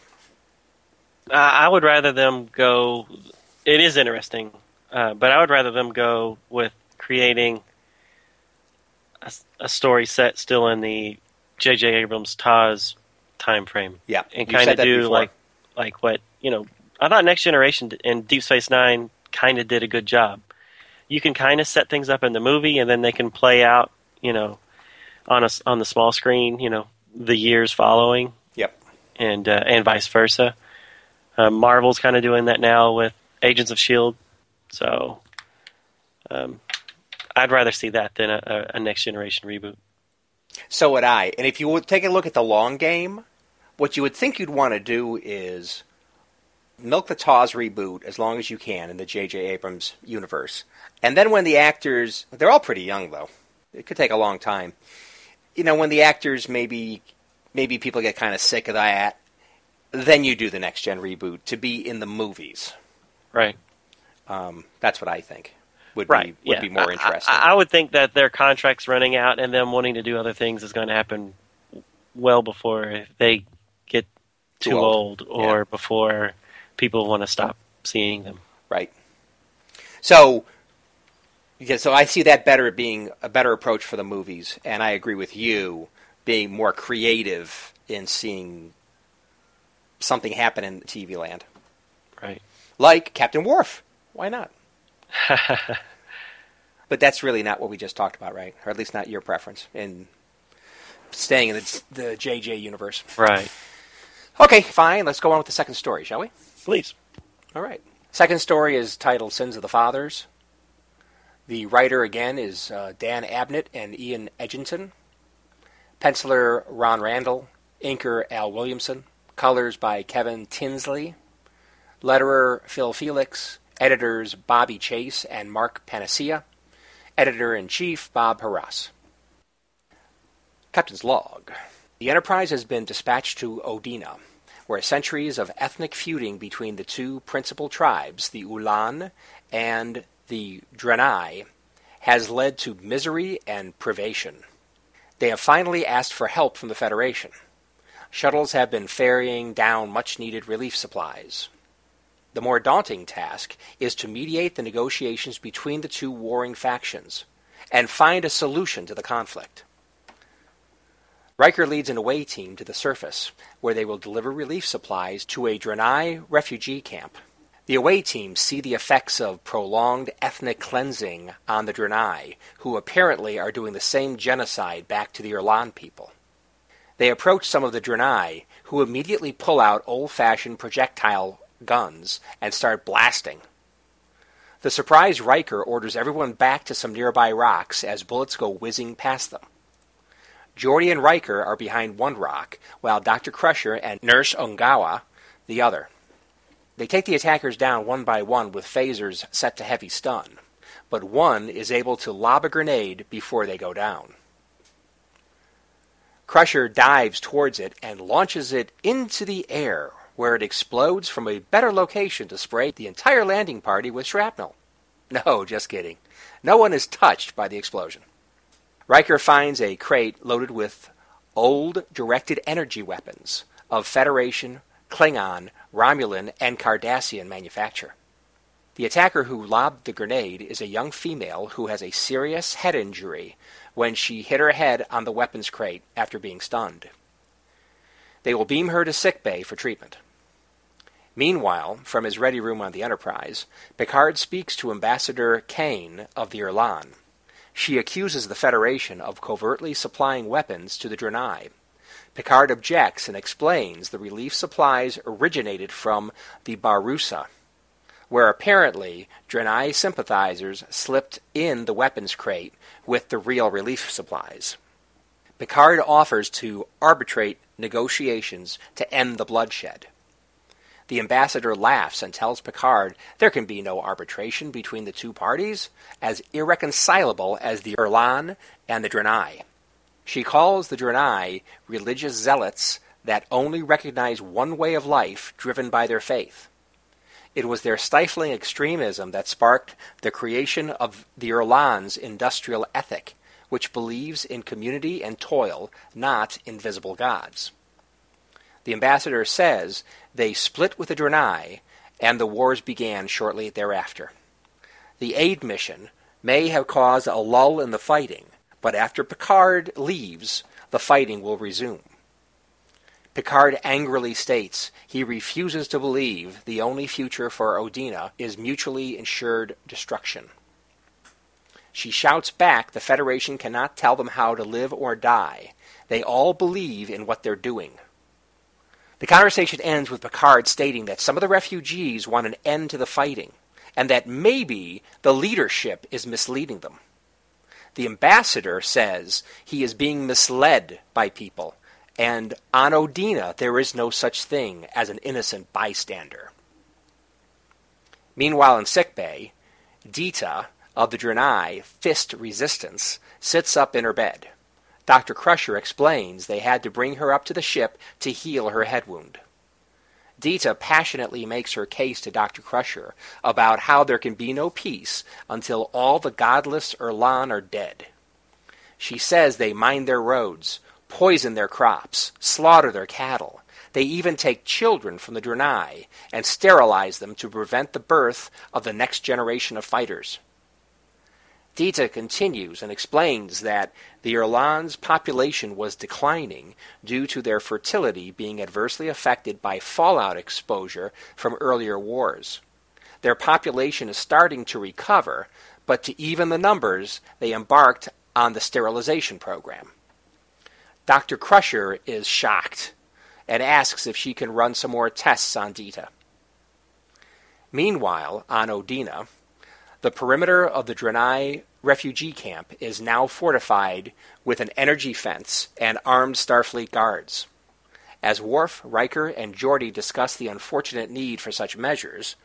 Uh, I would rather them go. It is interesting, uh, but I would rather them go with creating a, a story set still in the J.J. Abrams TOS time frame,
Yeah,
and kind of do
before.
like like what you know. I thought Next Generation and Deep Space Nine kind of did a good job. You can kind of set things up in the movie, and then they can play out, you know, on a on the small screen, you know, the years following
Yep.
and uh, and vice versa. Uh, Marvel's kind of doing that now with Agents of Shield, so um, I'd rather see that than a, a, next generation reboot.
So would I. And if you would take a look at the long game, what you would think you'd want to do is milk the TOS reboot as long as you can in the J.J. Abrams universe. And then when the actors, they're all pretty young though. It could take a long time. You know, when the actors maybe maybe people get kind of sick of that, then you do the next gen reboot to be in the movies.
Right,
Um, that's what I think would
right,
be would
yeah.
be more interesting.
I, I would think that their contracts running out and them wanting to do other things is going to happen well before they get
Too
too,
old.
old, or before people want to stop seeing them.
Right. So, yeah, so I see that better being a better approach for the movies, and I agree with you being more creative in seeing something happen in TV land,
Right.
like Captain Worf. Why not? But that's really not what we just talked about, right? Or at least not your preference in staying in the, the JJ universe.
right.
Okay, fine. Let's go on with the second story, shall we?
Please.
All right. Second story is titled Sins of the Fathers. The writer again is uh, Dan Abnett and Ian Edginton. Penciler Ron Randall. Inker Al Williamson. Colors by Kevin Tinsley. Letterer Phil Felix. Editors Bobbie Chase and Mark Paniccia. Editor in chief Bob Harras. Captain's Log. The Enterprise has been dispatched to Odina, where centuries of ethnic feuding between the two principal tribes, the Ulan and the Draenei, has led to misery and privation. They have finally asked for help from the Federation. Shuttles have been ferrying down much needed relief supplies. The more daunting task is to mediate the negotiations between the two warring factions and find a solution to the conflict. Riker leads an away team to the surface, where they will deliver relief supplies to a Draenei refugee camp. The away team see the effects of prolonged ethnic cleansing on the Draenei, who apparently are doing the same genocide back to the Erlan people. They approach some of the Draenei, who immediately pull out old fashioned projectile guns and start blasting. The surprised Riker orders everyone back to some nearby rocks as bullets go whizzing past them. Geordi and Riker are behind one rock, while Dr. Crusher and Nurse Ongawa the other. They take the attackers down one by one with phasers set to heavy stun, but one is able to lob a grenade before they go down. Crusher dives towards it and launches it into the air, where it explodes from a better location to spray the entire landing party with shrapnel. No, just kidding. No one is touched by the explosion. Riker finds a crate loaded with old directed energy weapons of Federation, Klingon, Romulan, and Cardassian manufacture. The attacker who lobbed the grenade is a young female who has a serious head injury when she hit her head on the weapons crate after being stunned. They will beam her to sickbay for treatment. Meanwhile, from his ready room on the Enterprise, Picard speaks to Ambassador Kane of the Erlan. She accuses the Federation of covertly supplying weapons to the Draenei. Picard objects and explains the relief supplies originated from the Barusa, where apparently Draenei sympathizers slipped in the weapons crate with the real relief supplies. Picard offers to arbitrate negotiations to end the bloodshed. The ambassador laughs and tells Picard there can be no arbitration between the two parties, as irreconcilable as the Erlan and the Draenei. She calls the Draenei religious zealots that only recognize one way of life driven by their faith. It was their stifling extremism that sparked the creation of the Erlan's industrial ethic, which believes in community and toil, not invisible gods. The ambassador says they split with the Draenei, and the wars began shortly thereafter. The aid mission may have caused a lull in the fighting, but after Picard leaves, the fighting will resume. Picard angrily states he refuses to believe the only future for Odina is mutually insured destruction. She shouts back the Federation cannot tell them how to live or die. They all believe in what they're doing. The conversation ends with Picard stating that some of the refugees want an end to the fighting, and that maybe the leadership is misleading them. The ambassador says he is being misled by people, and on Odina there is no such thing as an innocent bystander. Meanwhile, in sickbay, Dita of the Draenei Fist Resistance sits up in her bed. Dr. Crusher explains they had to bring her up to the ship to heal her head wound. Dita passionately makes her case to Dr. Crusher about how there can be no peace until all the godless Erlan are dead. She says they mine their roads, poison their crops, slaughter their cattle. They even take children from the Draenei and sterilize them to prevent the birth of the next generation of fighters. Dita continues and explains that the Erlan's population was declining due to their fertility being adversely affected by fallout exposure from earlier wars. Their population is starting to recover, but to even the numbers, they embarked on the sterilization program. Dr. Crusher is shocked and asks if she can run some more tests on Dita. Meanwhile, on Odina, the perimeter of the Draenei refugee camp is now fortified with an energy fence and armed Starfleet guards. As Worf, Riker, and Geordi discuss the unfortunate need for such measures,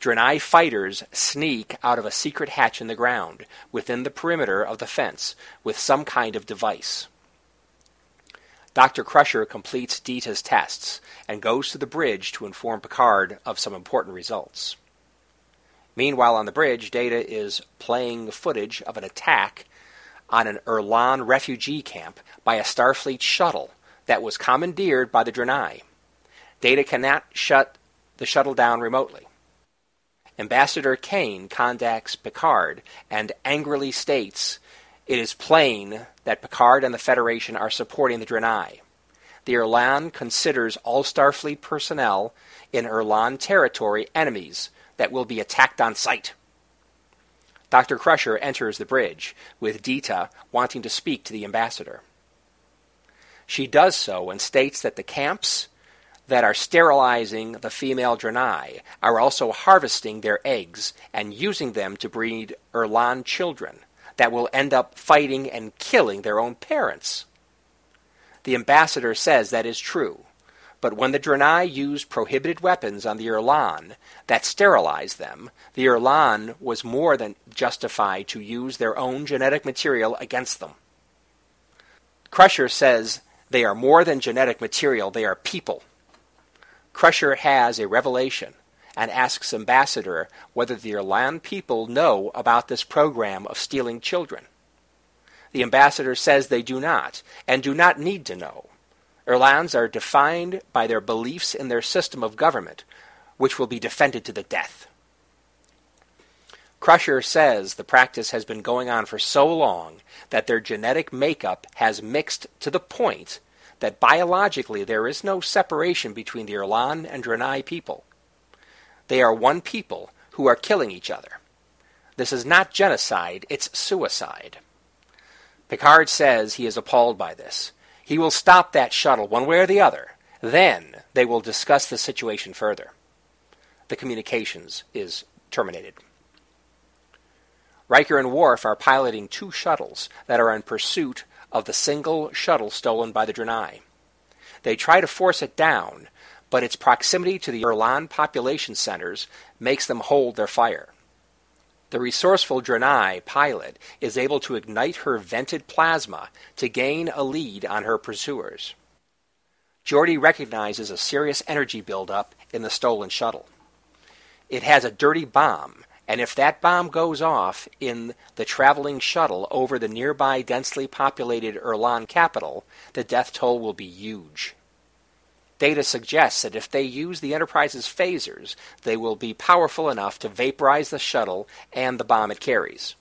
Draenei fighters sneak out of a secret hatch in the ground within the perimeter of the fence with some kind of device. Dr. Crusher completes Dita's tests and goes to the bridge to inform Picard of some important results. Meanwhile, on the bridge, Data is playing footage of an attack on an Erlan refugee camp by a Starfleet shuttle that was commandeered by the Drenai. Data cannot shut the shuttle down remotely. Ambassador Kane contacts Picard and angrily states it is plain that Picard and the Federation are supporting the Drenai. The Erlan considers all Starfleet personnel in Erlan territory enemies that will be attacked on sight. Dr. Crusher enters the bridge, with Dita wanting to speak to the ambassador. She does so and states that the camps that are sterilizing the female Draenei are also harvesting their eggs and using them to breed Erlan children that will end up fighting and killing their own parents. The ambassador says that is true, but when the Draenei used prohibited weapons on the Erlan that sterilized them, the Erlan was more than justified to use their own genetic material against them. Crusher says they are more than genetic material, they are people. Crusher has a revelation and asks Ambassador whether the Erlan people know about this program of stealing children. The ambassador says they do not, and do not need to know. Erlans are defined by their beliefs in their system of government, which will be defended to the death. Crusher says the practice has been going on for so long that their genetic makeup has mixed to the point that biologically there is no separation between the Erlan and Draenei people. They are one people who are killing each other. This is not genocide, it's suicide. Picard says he is appalled by this. He will stop that shuttle one way or the other. Then they will discuss the situation further. The communications is terminated. Riker and Worf are piloting two shuttles that are in pursuit of the single shuttle stolen by the Draenei. They try to force it down, but its proximity to the Erlan population centers makes them hold their fire. The resourceful Draenei pilot is able to ignite her vented plasma to gain a lead on her pursuers. Geordi recognizes a serious energy buildup in the stolen shuttle. It has a dirty bomb, and if that bomb goes off in the traveling shuttle over the nearby densely populated Erlan capital, the death toll will be huge. Data suggests that if they use the Enterprise's phasers, they will be powerful enough to vaporize the shuttle and the bomb it carries.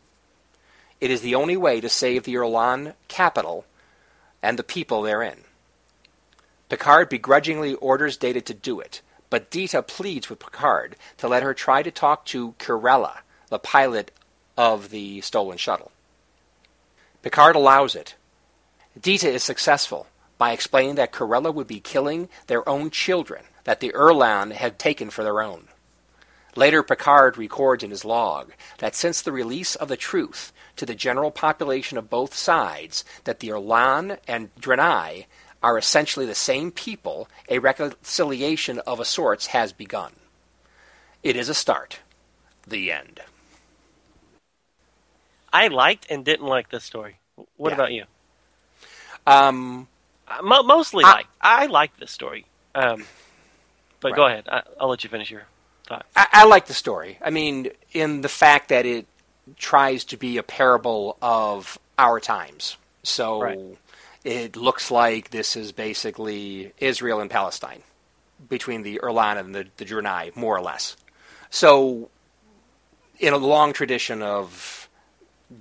It is the only way to save the Erlan capital and the people therein. Picard begrudgingly orders Data to do it, but Dita pleads with Picard to let her try to talk to Kirella, the pilot of the stolen shuttle. Picard allows it. Dita is successful, by explaining that Corella would be killing their own children that the Erlan had taken for their own. Later, Picard records in his log that since the release of the truth to the general population of both sides that the Erlan and Draenei are essentially the same people, a reconciliation of a sorts has begun. It is a start. The end.
I liked and didn't like this story. What
Yeah.
about you?
Um,
mo- mostly
I-
like I liked this story. Um, but go ahead. I- I'll let you finish your thought.
I, I like the story. I mean, in the fact that it tries to be a parable of our times. So
Right.
it looks like this is basically Israel and Palestine between the Erlan and the, the Draenei, more or less. So, in a long tradition of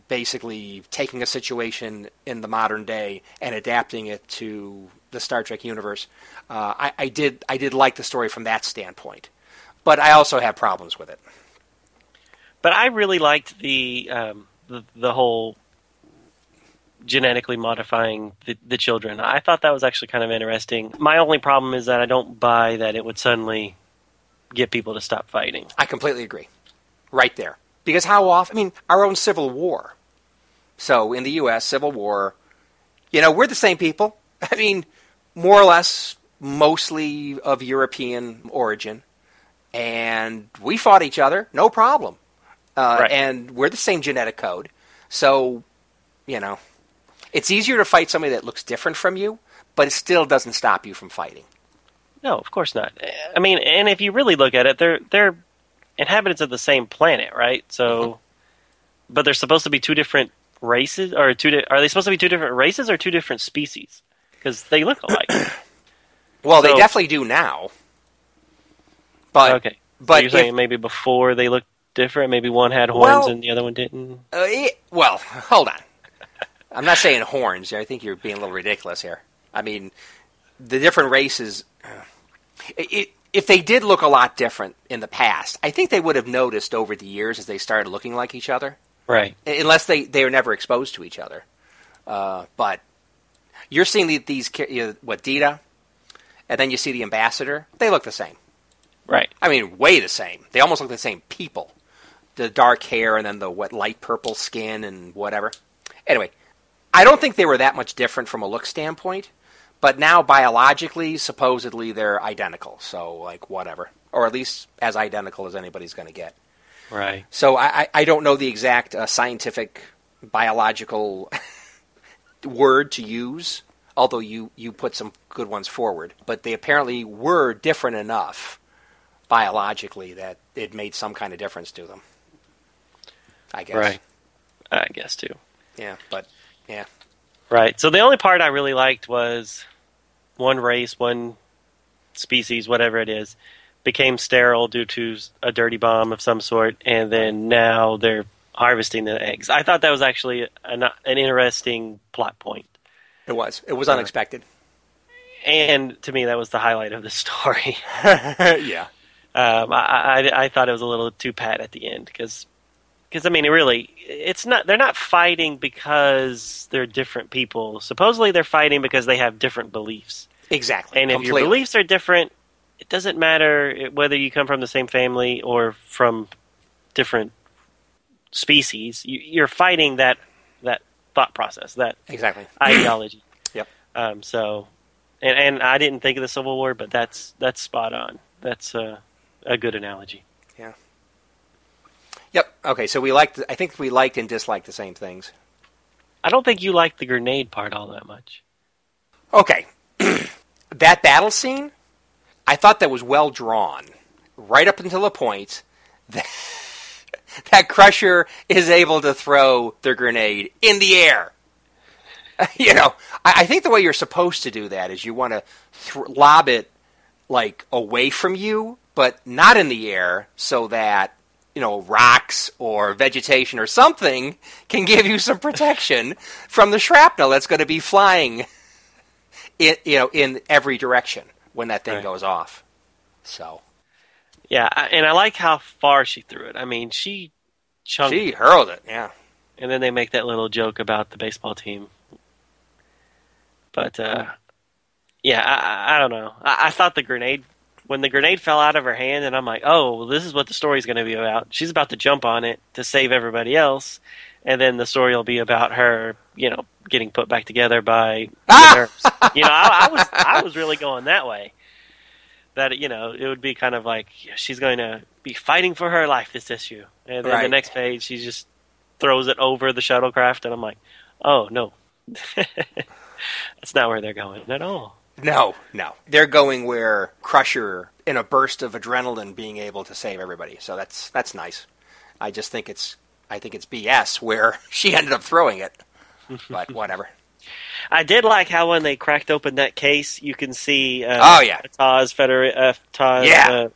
basically taking a situation in the modern day and adapting it to the Star Trek universe, uh, I, I did I did like the story from that standpoint, but I also have problems with it.
But I really liked the um, the, the whole genetically modifying the, the children. I thought that was actually kind of interesting. My only problem is that I don't buy that it would suddenly get people to stop fighting.
I completely agree, right there. Because how often? I mean, our own Civil War. So in the U.S., Civil War, you know, we're the same people. I mean, more or less, mostly of European origin, and we fought each other, no problem. Uh,
Right.
And we're the same genetic code, so you know, it's easier to fight somebody that looks different from you. but it still doesn't stop you from fighting.
No, of course not. I mean, and if you really look at it, they're they're inhabitants of the same planet, right? So,
Mm-hmm.
but they're supposed to be two different races, or two? Di- are they supposed to be two different races or two different species? Because they look alike.
Well, they definitely do now. But
okay,
but
but you're
if-
saying maybe before they looked different. Maybe one had horns
Well-
and the other one didn't.
Uh, it- well, hold on. I'm not saying horns. I think you're being a little ridiculous here. I mean, the different races. uh, It, it, if they did look a lot different in the past, I think they would have noticed over the years as they started looking like each other.
Right.
unless they they were never exposed to each other. Uh, but you're seeing the, these you know, what Dita, and then you see the ambassador. They look the same.
Right.
I mean, way the same. They almost look the same people. The dark hair and then the what light purple skin and whatever. Anyway, I don't think they were that much different from a look standpoint. But now biologically, supposedly they're identical. So like whatever, or at least as identical as anybody's going to get.
Right.
So I, I- I don't know the exact uh, scientific biological word to use, although you, you put some good ones forward. But they apparently were different enough biologically that it made some kind of difference to them. I guess.
Right. I guess too.
Yeah, but yeah.
Right. So the only part I really liked was one race, one species, whatever it is, became sterile due to a dirty bomb of some sort, and then now they're harvesting the eggs. I thought that was actually an, an interesting plot point.
It was. It was
Uh,
unexpected.
And to me, that was the highlight of the story.
yeah.
Um, I, I, I thought it was a little too pat at the end because, because I mean, it really, it's not. They're not fighting because they're different people. Supposedly, they're fighting because they have different beliefs.
Exactly.
And if
Completely.
your beliefs are different, it doesn't matter whether you come from the same family or from different species. You, you're fighting that that thought process, that
Exactly.
ideology.
Yep.
Um, so, and and I didn't think of the Civil War, but that's that's spot on. That's uh, a good analogy.
Yep. Okay. So we liked. I think we liked and disliked the same things.
I don't think you liked the grenade part all that much.
Okay. that battle scene, I thought that was well drawn, right up until the point that, that Crusher is able to throw the grenade in the air. you know, I, I think the way you're supposed to do that is you want to th- lob it like away from you, but not in the air, so that you know rocks or vegetation or something can give you some protection from the shrapnel that's going to be flying in you know in every direction when that thing
Right.
goes off. So
Yeah, and I like how far she threw it. I mean, she chunked,
she hurled it. Yeah.
and then they make that little joke about the baseball team. But uh, yeah, I, I- I don't know. I, I thought the grenade when the grenade fell out of her hand, and I'm like, oh, well, this is what the story's going to be about. She's about to jump on it to save everybody else, and then the story will be about her, you know, getting put back together by the
Ah!
nurse. You know, I, I was I was really going that way. That you know, it would be kind of like she's going to be fighting for her life this issue, and then the next page she just throws it over the shuttlecraft, and I'm like, oh no, that's not where they're going at all.
No, no. They're going where Crusher, in a burst of adrenaline, being able to save everybody. So that's that's nice. I just think it's I think it's BS where she ended up throwing it. But whatever.
I did like how when they cracked open that case, you can see uh,
Oh, yeah.
TOS Feder uh, TOS
Yeah.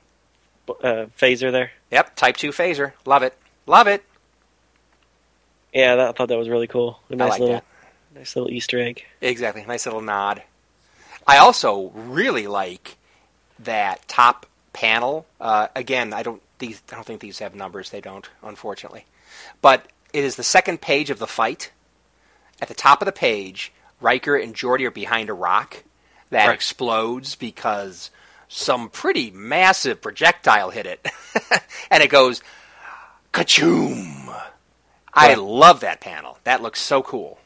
uh, uh, phaser there.
Yep, Type Two phaser. Love it. Love it.
Yeah, that, I thought that was really cool. A nice
like
little,
that.
nice little Easter egg.
Exactly. Nice little nod. I also really like that top panel. Uh, again, I don't these I don't think these have numbers. They don't, unfortunately. But it is the second page of the fight. At the top of the page, Riker and Geordi are behind a rock that
Right.
explodes because some pretty massive projectile hit it, and it goes kachoom. I love that panel. That looks so cool.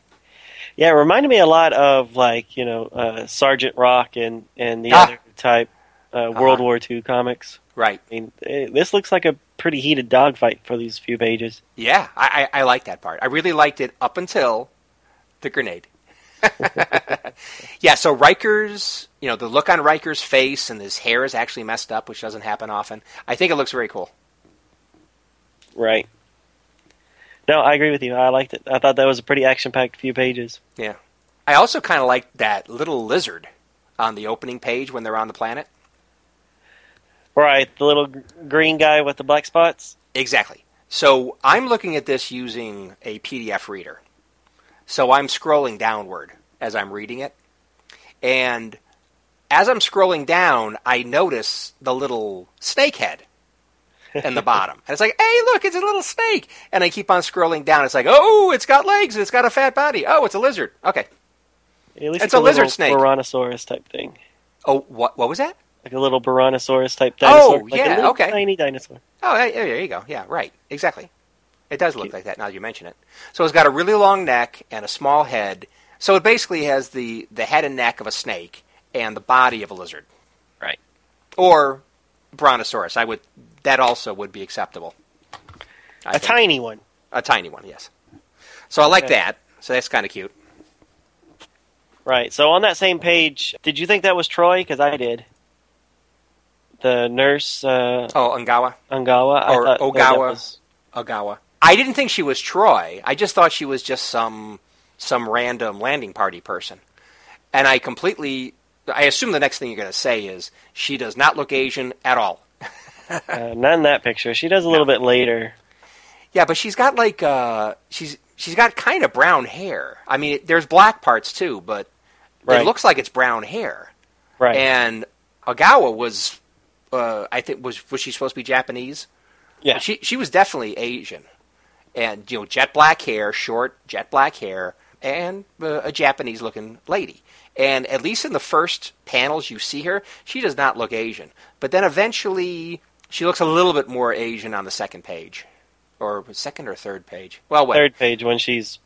Yeah, it reminded me a lot of like you know uh, Sergeant Rock and and the
Ah.
other type uh, World War II comics.
Right.
I mean, eh, this looks like a pretty heated dogfight for these few pages.
Yeah, I, I, I like that part. I really liked it up until the grenade. yeah, so Riker's, you know, the look on Riker's face and his hair is actually messed up, which doesn't happen often. I think it looks very cool.
Right. No, I agree with you. I liked it. I thought that was a pretty action-packed few pages.
Yeah. I also kind of liked that little lizard on the opening page when they're on the planet.
Right, the little green guy with the black spots.
Exactly. So I'm looking at this using a PDF reader. So I'm scrolling downward as I'm reading it. And as I'm scrolling down, I notice the little snake head in the bottom. And it's like, hey, look, it's a little snake. And I keep on scrolling down. It's like, oh, it's got legs. It's got a fat body. Oh, it's a lizard. Okay.
At least
It's a lizard snake.
Brontosaurus type thing,
Oh, what, what was that?
like a little Brontosaurus type oh, dinosaur.
Oh,
like
yeah,
a little
okay.
tiny dinosaur.
Oh, hey, there you go. Yeah, right. Exactly. It does look like that now that you mention it. So it's got a really long neck and a small head. So it basically has the, the head and neck of a snake and the body of a lizard.
Right.
Or brontosaurus. I would that also would be acceptable. I
A
think.
tiny one.
a tiny one, yes. So I like
Okay.
that. So that's kind of cute.
Right. So on that same page, did you think that was Troi? Because I did. The nurse uh,
Oh, Ongawa,
Angawa.
Or
that
Ogawa.
was-
Ogawa. I didn't think she was Troi. I just thought she was just some some random landing party person. And I completely I assume the next thing you're going to say is she does not look Asian at all.
uh, not in that picture. She does a little bit later.
Yeah, but she's got like uh she's she's got kind of brown hair. I mean, there's black parts too, but
Right.
it looks like it's brown hair.
Right.
And Ogawa was uh I think was was she supposed to be Japanese?
yeah.
She she was definitely Asian. And you know, jet black hair, short jet black hair, and uh, a Japanese looking lady. And at least in the first panels you see her, she does not look Asian. But then eventually she looks a little bit more Asian on the second page. Or second or third page. Well, wait.
Third page when she's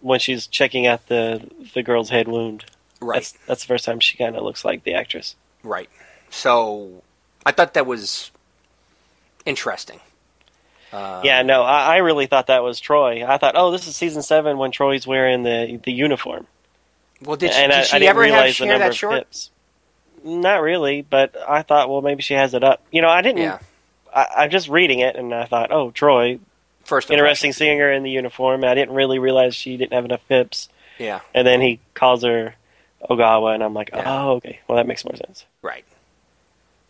when she's checking out the the girl's head wound.
right.
That's that's the first time she kind of looks like the actress.
Right. So I thought that was interesting. Uh,
yeah, no, I, I really thought that was Troi. I thought, oh, this is season seven when Troi's wearing the the uniform.
Well, did she,
and
did
I,
she
I
ever have
realize the
hair
number
that short?
pips. Not really, but I thought, well, maybe she has it up. You know, I didn't.
Yeah.
I, I'm just reading it, and I thought, oh, Troi,
First
interesting seeing her in the uniform. I didn't really realize she didn't have enough pips,
Yeah.
and then he calls her Ogawa, and I'm like,
Yeah.
oh, okay, well, that makes more sense.
Right.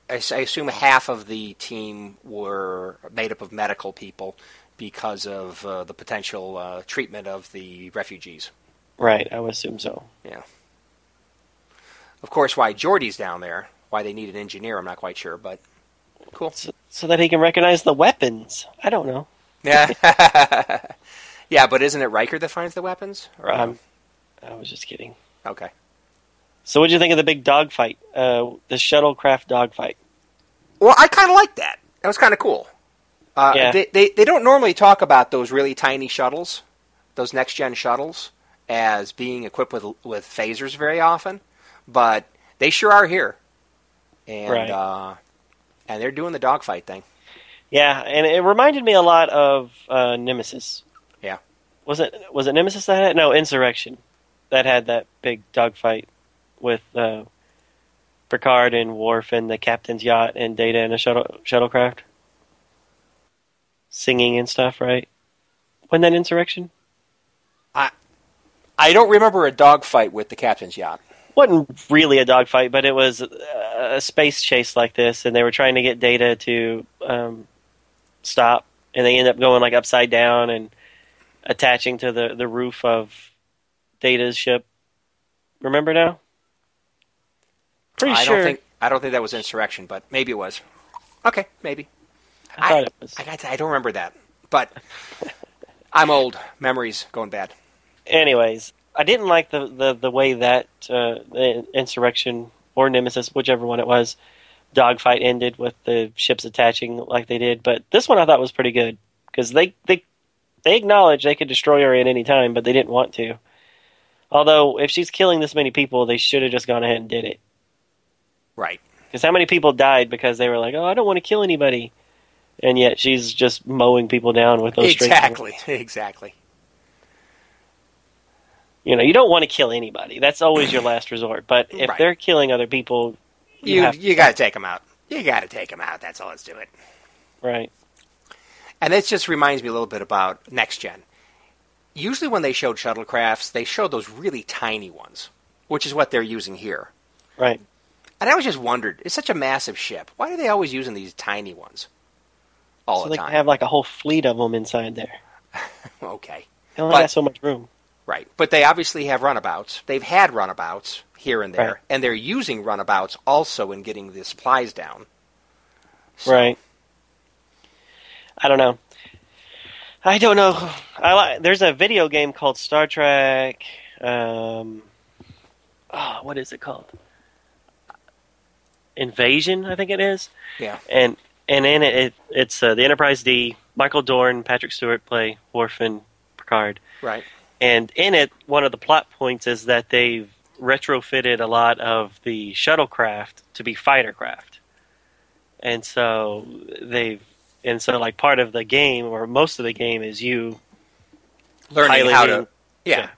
I assume half of the team were made up of medical people because of uh, the potential uh, treatment of the refugees.
Right, I would assume so.
Yeah. Of course, why Geordi's down there, why they need an engineer, I'm not quite sure, but cool.
So, so that he can recognize the weapons. I don't know.
Yeah. yeah, but isn't it Riker that finds the weapons? Or,
Um, I was just kidding.
okay.
So, what would you think of the big dogfight? Uh, the shuttlecraft dogfight.
Well, I kind of like that. That was kind of cool. Uh,
Yeah.
they, they they don't normally talk about those really tiny shuttles, those next gen shuttles, as being equipped with with phasers very often, but they sure are here, and
Right.
uh, and they're doing the dogfight thing.
Yeah, and it reminded me a lot of uh, Nemesis.
Yeah.
Was it was it Nemesis that had no Insurrection that had that big dogfight with uh, Picard and Worf and the captain's yacht and Data and a shuttle shuttlecraft singing and stuff, right? Wasn't that Insurrection?
I don't remember a dogfight with the captain's yacht.
Wasn't really a dogfight, but it was a space chase like this, and they were trying to get Data to um, stop, and they end up going like upside down and attaching to the the roof of Data's ship. Remember now? Pretty
I
sure.
don't think I don't think that was insurrection, but maybe it was. Okay, maybe.
I thought it was.
I, got to, I don't remember that, but I'm old. Memories going bad.
Anyways, I didn't like the the, the way that uh, the insurrection or Nemesis, whichever one it was, dogfight ended with the ships attaching like they did. But this one I thought was pretty good because they they they acknowledged they could destroy her at any time, but they didn't want to. Although, if she's killing this many people, they should have just gone ahead and did it.
Right.
Because how many people died because they were like, "Oh, I don't want to kill anybody," and yet she's just mowing people down with those
Exactly. Exactly.
You know, you don't want to kill anybody. That's always your last resort. But if
Right.
they're killing other people, you,
You you got to take them out. You got to take them out. That's all. Let's do it.
right.
And this just reminds me a little bit about next gen. Usually, when they showed shuttlecrafts, they showed those really tiny ones, which is what they're using here.
Right.
And I always just wondered, it's such a massive ship. Why are they always using these tiny ones all
so
the
they
time?
have like a whole fleet of them inside there.
okay,
They only
But-
got so much room.
Right. But they obviously have runabouts. They've had runabouts here and there,
Right.
and they're using runabouts also in getting the supplies down. So-
Right. I don't know. I don't know. I li- there's a video game called Star Trek. Um, oh, what is it called? Invasion, I think it is.
Yeah.
And and in it, it it's uh, the Enterprise D. Michael Dorn, Patrick Stewart play Worf and Picard.
Right.
And in it, one of the plot points is that they've retrofitted a lot of the shuttlecraft to be fighter craft. And so they've, and so like part of the game, or most of the game, is you
Learning how to. Yeah.
yeah.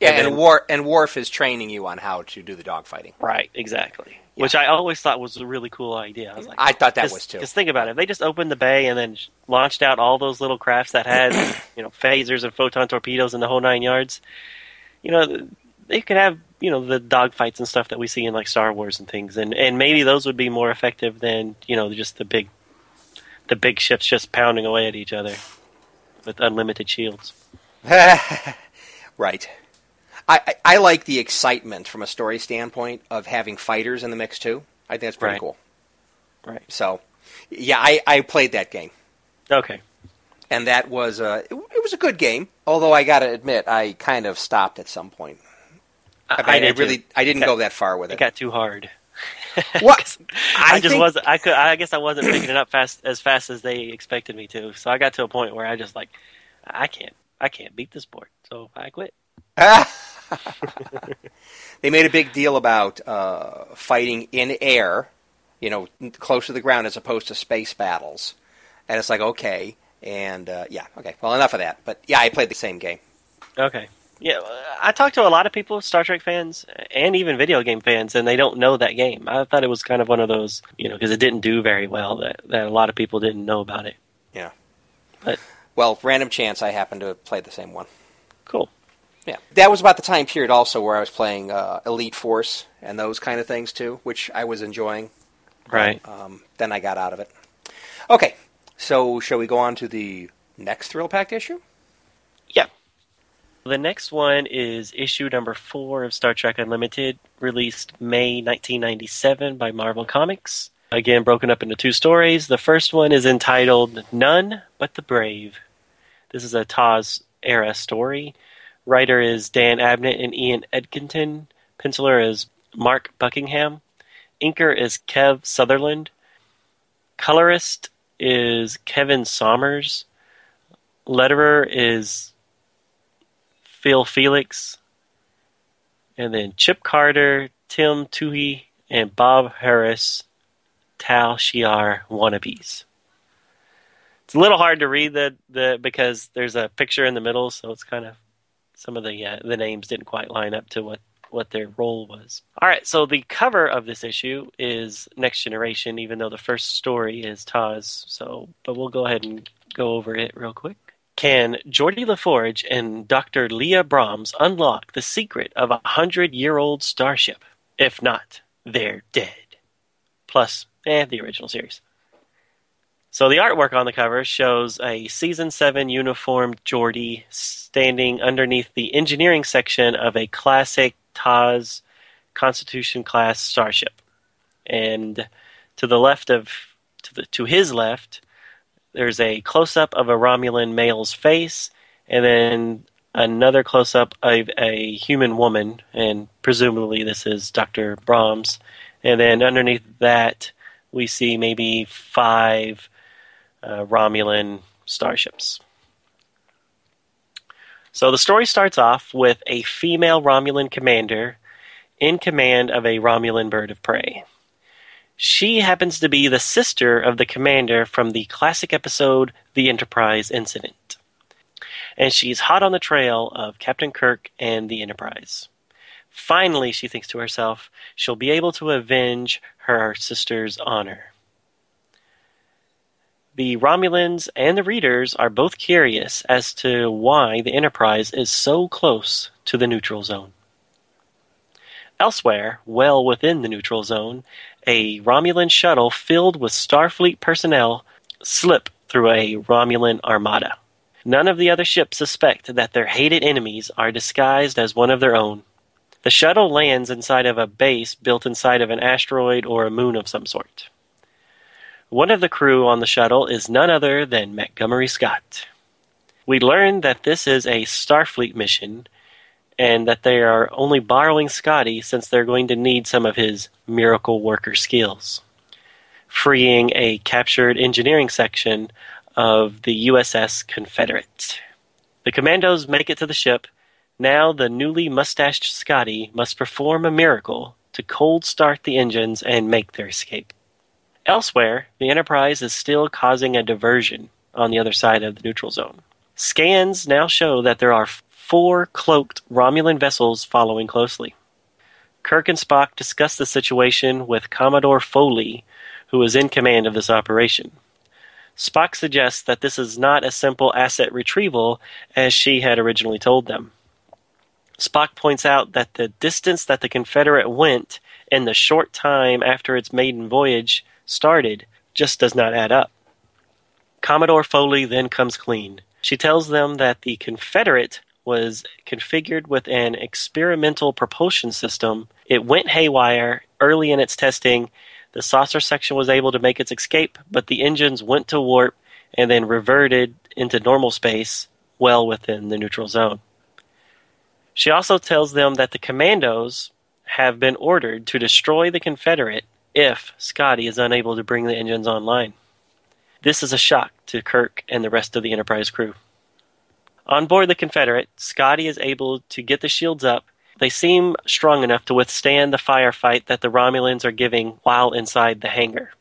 Yeah,
And
and,
then-
War and Worf is training you on how to do the dogfighting.
Right, exactly. Which I always thought was a really cool idea. I was like,
I thought that was too.
Just think about it. They just opened the bay and then launched out all those little crafts that had, you know, phasers and photon torpedoes and the whole nine yards. You know, they could have, you know, the dogfights and stuff that we see in like Star Wars and things, and and maybe those would be more effective than you know just the big, the big ships just pounding away at each other with unlimited shields.
right. I, I, I like the excitement from a story standpoint of having fighters in the mix too. I think that's pretty
Right.
cool.
Right.
So, yeah, I, I played that game,
Okay.
and that was uh, it, it was a good game. Although I got to admit, I kind of stopped at some point. I, mean, I,
too.
really I didn't
Got-
go that far with
It
it.
got too hard.
What?
I,
I
just
think-
wasn't. I could. I guess I wasn't picking it up fast as fast as they expected me to. So I got to a point where I just like, I can't. I can't beat this board. So I quit.
they made a big deal about uh, fighting in air, you know, close to the ground as opposed to space battles. And it's like, okay. And uh, yeah, okay. Well, enough of that. But yeah, I played the same game.
Okay. Yeah, I talked to a lot of people, Star Trek fans, and even video game fans, and they don't know that game. I thought it was kind of one of those, you know, because it didn't do very well. That that a lot of people didn't know about it.
Yeah.
But
Well, random chance, I happened to play the same one.
cool.
Yeah, that was about the time period also where I was playing uh, Elite Force and those kind of things too, which I was enjoying.
Right.
Um, then I got out of it. Okay, so shall we go on to the next thrill Pack issue?
Yeah. The next one is issue number four of Star Trek Unlimited, released May 1997 by Marvel Comics. Again, broken up into two stories. The first one is entitled None But the Brave. This is a TOS era story. Writer is Dan Abnett and Ian Edginton. Penciler is Mark Buckingham. Inker is Kev Sutherland. Colorist is Kevin Somers. Letterer is Phil Felix. And then Chip Carter, Tim Tuohy, and Bob Harris, Tal Shiar wannabes. It's a little hard to read the, the because there's a picture in the middle, so it's kind of some of the uh, the names didn't quite line up to what what their role was. All right, so the cover of this issue is Next Generation, even though the first story is TOS. So, but we'll go ahead and go over it real quick. Can Geordi LaForge and Dr. Leah Brahms unlock the secret of a hundred-year-old starship? If not, they're dead. Plus, eh, the original series. So the artwork on the cover shows a season seven uniformed Geordi standing underneath the engineering section of a classic TOS Constitution class starship, and to the left of to the to his left, there's a close up of a Romulan male's face, and then another close up of a human woman, and presumably this is Dr. Brahms, and then underneath that we see maybe five uh, Romulan starships. So the story starts off with a female Romulan commander in command of a Romulan bird of prey. She happens to be the sister of the commander from the classic episode The Enterprise Incident. and she's hot on the trail of Captain Kirk and the Enterprise. Finally, she thinks to herself, she'll be able to avenge her sister's honor. The Romulans and the readers are both curious as to why the Enterprise is so close to the neutral zone. Elsewhere, well within the neutral zone, a Romulan shuttle filled with Starfleet personnel slip through a Romulan armada. None of the other ships suspect that their hated enemies are disguised as one of their own. The shuttle lands inside of a base built inside of an asteroid or a moon of some sort. One of the crew on the shuttle is none other than Montgomery Scott. We learn that this is a Starfleet mission and that they are only borrowing Scotty since they're going to need some of his miracle worker skills, freeing a captured engineering section of the USS Confederate. The commandos make it to the ship. Now the newly mustached Scotty must perform a miracle to cold start the engines and make their escape. Elsewhere, the Enterprise is still causing a diversion on the other side of the neutral zone. Scans now show that there are four cloaked Romulan vessels following closely. Kirk and Spock discuss the situation with Commodore Foley, who is in command of this operation. Spock suggests that this is not a simple asset retrieval as she had originally told them. Spock points out that the distance that the Confederate went in the short time after its maiden voyage started just does not add up. Commodore Foley then comes clean. She tells them that the Confederate was configured with an experimental propulsion system. It went haywire early in its testing. The saucer section was able to make its escape, but the engines went to warp and then reverted into normal space well within the neutral zone. She also tells them that the commandos have been ordered to destroy the Confederate if Scotty is unable to bring the engines online. This is a shock to Kirk and the rest of the Enterprise crew. On board the Confederate, Scotty is able to get the shields up. They seem strong enough to withstand the firefight that the Romulans are giving while inside the hangar.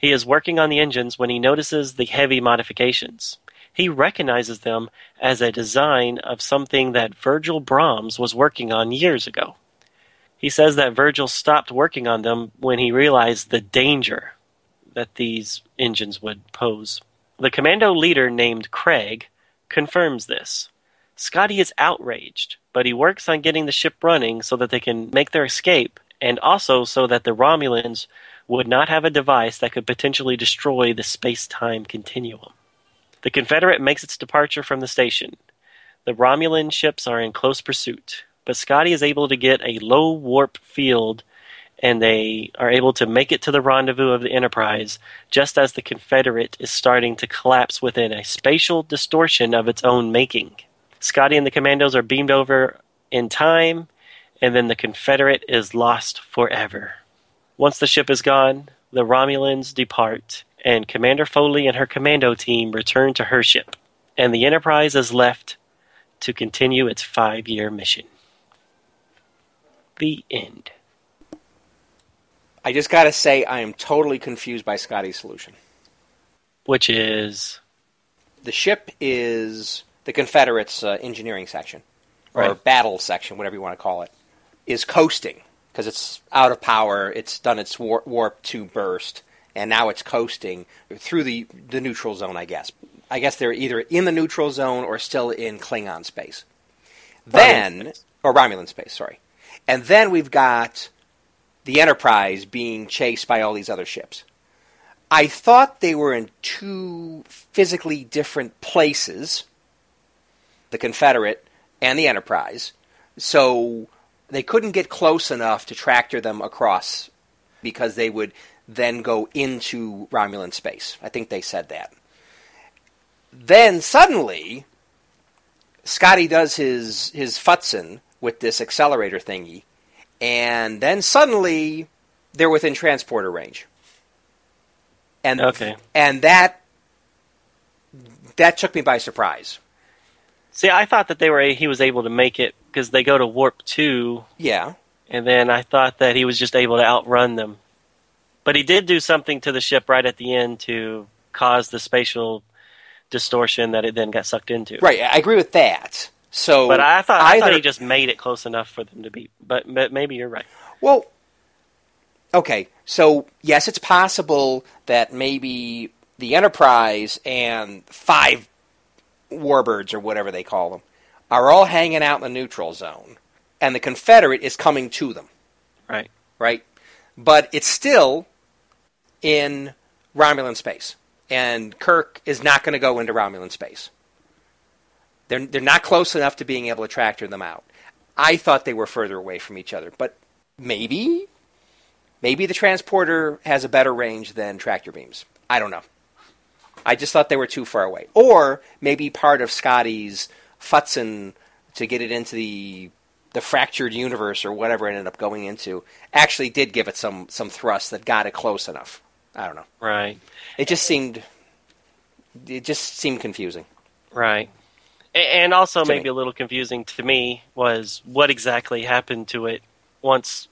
He is working on the engines when he notices the heavy modifications. He recognizes them as a design of something that Virgil Brahms was working on years ago. He says that Virgil stopped working on them when he realized the danger that these engines would pose. The commando leader named Craig confirms this. Scotty is outraged, but he works on getting the ship running so that they can make their escape, and also so that the Romulans would not have a device that could potentially destroy the space time continuum. The Confederate makes its departure from the station. The Romulan ships are in close pursuit, but Scotty is able to get a low warp field and they are able to make it to the rendezvous of the Enterprise just as the Confederate is starting to collapse within a spatial distortion of its own making. Scotty and the Commandos are beamed over in time, and then the Confederate is lost forever. Once the ship is gone, the Romulans depart, and Commander Foley and her commando team return to her ship, and the Enterprise is left to continue its five year mission. The end.
I just got to say, I am totally confused by Scotty's solution.
Which is.
The ship is the Confederates' uh, engineering section, or
Right.
battle section, whatever you want to call it, is coasting because it's out of power. It's done its warp, warp 2 burst, and now it's coasting through the, the neutral zone, I guess. I guess they're either in the neutral zone or still in Klingon space. Then, or Romulan space, sorry. And then we've got the Enterprise being chased by all these other ships. I thought they were in two physically different places, the Confederate and the Enterprise, so they couldn't get close enough to tractor them across because they would then go into Romulan space. I think they said that. Then suddenly, Scotty does his his futzin with this accelerator thingy, and then suddenly they're within transporter range. And
Okay.
and that that took me by surprise.
See, I thought that they were he was able to make it because they go to warp two,
Yeah.
and then I thought that he was just able to outrun them. But he did do something to the ship right at the end to cause the spatial distortion that it then got sucked into.
Right, I agree with that. So,
But I thought I
either,
thought he just made it close enough for them to be. But, but maybe you're right.
Well, okay. So yes, it's possible that maybe the Enterprise and five warbirds or whatever they call them are all hanging out in the neutral zone, and the Confederate is coming to them.
Right.
Right, but it's still in Romulan space, and Kirk is not going to go into Romulan space. They're they're not close enough to being able to tractor them out. I thought they were further away from each other, but maybe maybe the transporter has a better range than tractor beams. I don't know. I just thought they were too far away. Or maybe part of Scotty's futzing to get it into the the fractured universe or whatever it ended up going into actually did give it some some thrust that got it close enough. I don't know.
Right.
It just seemed it just seemed confusing.
Right. And also, maybe
me.
a little confusing to me was what exactly happened to it once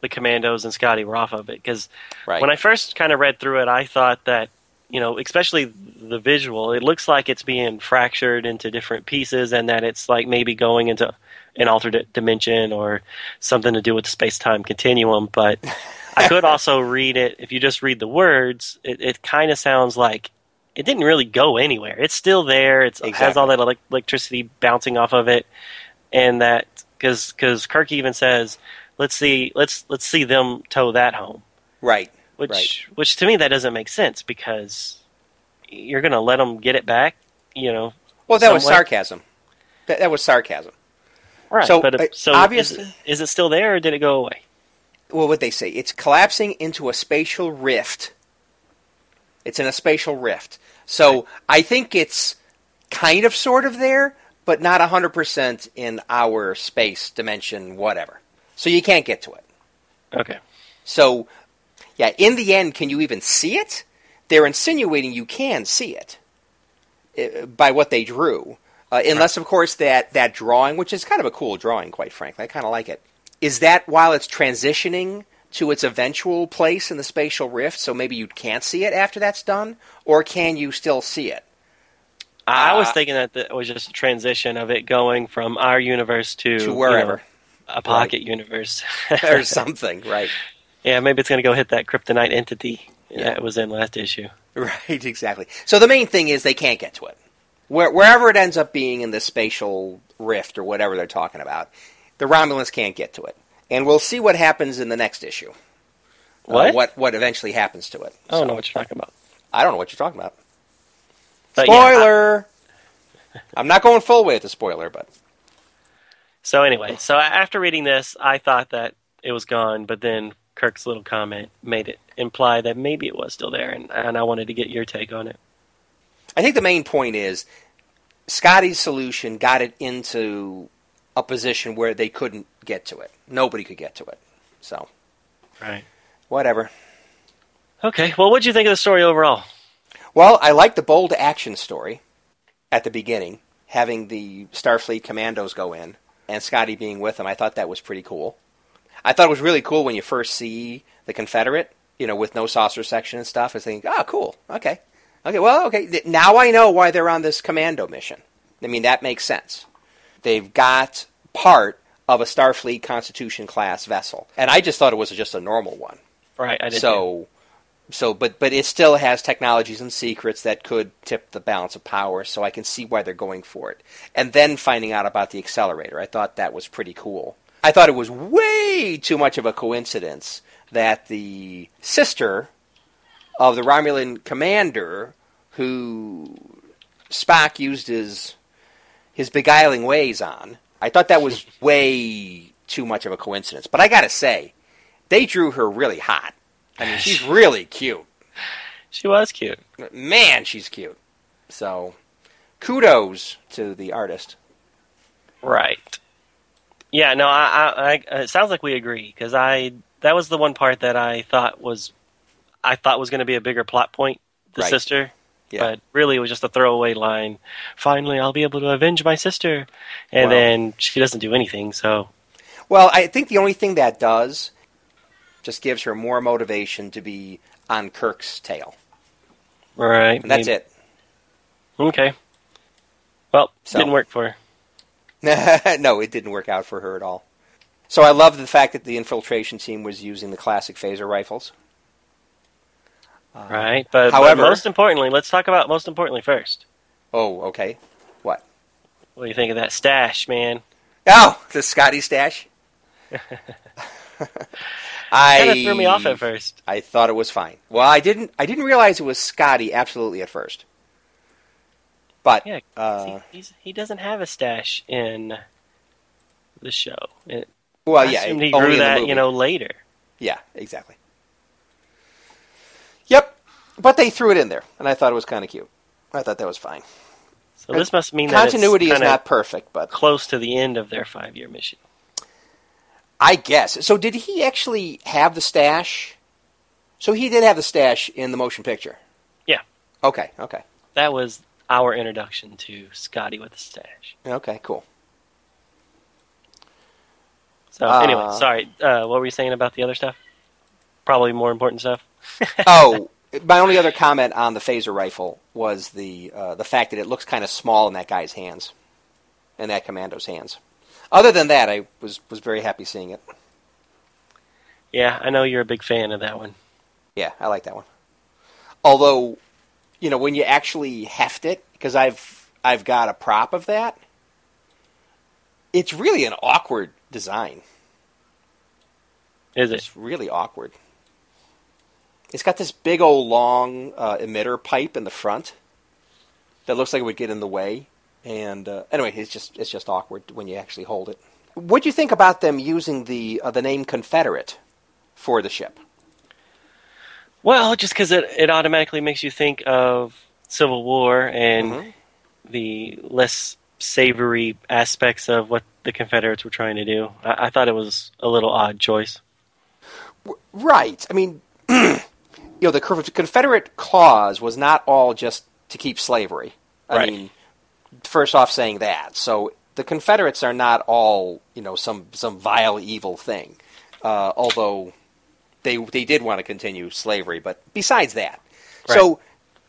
the commandos and Scotty were off of it. Because
Right.
when I first kind of read through it, I thought that, you know, especially the visual, it looks like it's being fractured into different pieces and that it's like maybe going into an alternate dimension or something to do with the space time continuum. But I could also read it, if you just read the words, it, it kind of sounds like it didn't really go anywhere. It's still there. It's, It has all that elec electricity bouncing off of it, and that because because Kirk even says, "Let's see, let's let's see them tow that home."
right.
Which
Right.
which to me that doesn't make sense because you're going to let them get it back, you know.
Well, that was
way.
sarcasm. That, that was sarcasm.
Right.
So,
but
uh,
so
obviously-
is, is it still there or did it go away?
well, what they say, it's collapsing into a spatial rift. It's in a spatial rift. So I think it's kind of sort of there, but not 100% in our space dimension, whatever. So you can't get to it.
Okay.
So, yeah, in the end, can you even see it? They're insinuating you can see it uh, by what they drew. Uh, unless, of course, that, that drawing, which is kind of a cool drawing, quite frankly, I kind of like it, is that while it's transitioning to its eventual place in the spatial rift, so maybe you can't see it after that's done? Or can you still see it?
I was
Uh,
thinking that it was just a transition of it going from our universe to,
To
you
wherever.
know, a pocket universe.
or something, right?
Yeah, maybe it's going to go hit that kryptonite entity
Yeah.
that was in last issue.
Right, exactly. So the main thing is they can't get to it. Where, wherever it ends up being in this spatial rift or whatever they're talking about, the Romulans can't get to it. And we'll see what happens in the next issue. Uh,
What?
what what eventually happens to it.
I don't
So,
know what you're talking about.
I don't know what you're talking about.
But yeah, I-
spoiler. I'm not going full way at the spoiler, but
so anyway, so after reading this, I thought that it was gone, but then Kirk's little comment made it imply that maybe it was still there, and, and I wanted to get your take on it.
I think the main point is Scotty's solution got it into a position where they couldn't get to it. Nobody could get to it. So
Right.
whatever.
Okay. Well, what'd you think of the story overall?
Well, I like the bold action story at the beginning, having the Starfleet commandos go in and Scotty being with them. I thought that was pretty cool. I thought it was really cool when you first see the Confederate, you know, with no saucer section and stuff. I was thinking, oh, ah, cool. Okay. Okay, well, okay. Now I know why they're on this commando mission. I mean, that makes sense. They've got part of a Starfleet Constitution class vessel. And I just thought it was just a normal one
Right. I did. too.
so so but but it still has technologies and secrets that could tip the balance of power so i can see why they're going for it and then finding out about the accelerator i thought that was pretty cool i thought it was way too much of a coincidence that the sister of the romulan commander who spock used his his beguiling ways on i thought that was way too much of a coincidence but i gotta say they drew her really hot. I mean, she's really cute.
she was cute.
Man, she's cute. So, kudos to the artist.
Right. Yeah. No. I. I, I it sounds like we agree because I. That was the one part that I thought was, I thought was going to be a bigger plot point. The
Right.
sister.
Yeah.
But really, it was just a throwaway line. Finally, I'll be able to avenge my sister, and
Well-
then she doesn't do anything. So
Well, I think the only thing that does just gives her more motivation to be on Kirk's tail.
right,
And that's
maybe.
it.
Okay. Well,
So-
didn't work for her.
no, it didn't work out for her at all. So I love the fact that the infiltration team was using the classic phaser rifles. Uh,
Right. But,
however-
but most importantly, let's talk about most importantly first.
Oh, okay. What?
What do you think of that stash, man?
Oh, the Scotty stash. I
Kind of threw me off at first.
I thought it was fine. Well, I didn't. I didn't realize it was Scotty absolutely at first. But
Yeah,
uh,
he, he doesn't have a stash in the show. It,
well,
I
yeah,
he grew that, you know, later.
Yeah, exactly. But they threw it in there, and I thought it was kind of cute. I thought that was fine.
So this must mean that
Continuity is not perfect, but
close to the end of their five-year mission.
I guess. So did he actually have the stash? So he did have the stash in the motion picture.
Yeah.
Okay. Okay.
That was our introduction to Scotty with the stash.
Okay. Cool.
So
Uh,
anyway, sorry. Uh, what were you saying about the other stuff? Probably more important stuff.
oh, my only other comment on the phaser rifle was the uh, the fact that it looks kind of small in that guy's hands, in that commando's hands. Other than that, I was was very happy seeing it.
Yeah, I know you're a big fan of that one.
Yeah, I like that one. Although, you know, when you actually heft it, because I've I've got a prop of that, it's really an awkward design.
Is it?
It's really awkward. It's got this big old long uh, emitter pipe in the front that looks like it would get in the way. And uh, anyway, it's just it's just awkward when you actually hold it. What do you think about them using the uh, the name Confederate for the ship?
Well, just because it, it automatically makes you think of Civil War and
Mhm.
the less savory aspects of what the Confederates were trying to do. I, I thought it was a little odd choice.
Right. I mean, you know, the Confederate clause was not all just to keep slavery. I
Right.
mean, first off, saying that. So the Confederates are not all, you know, some some vile, evil thing. Uh, although they they did want to continue slavery, but besides that, so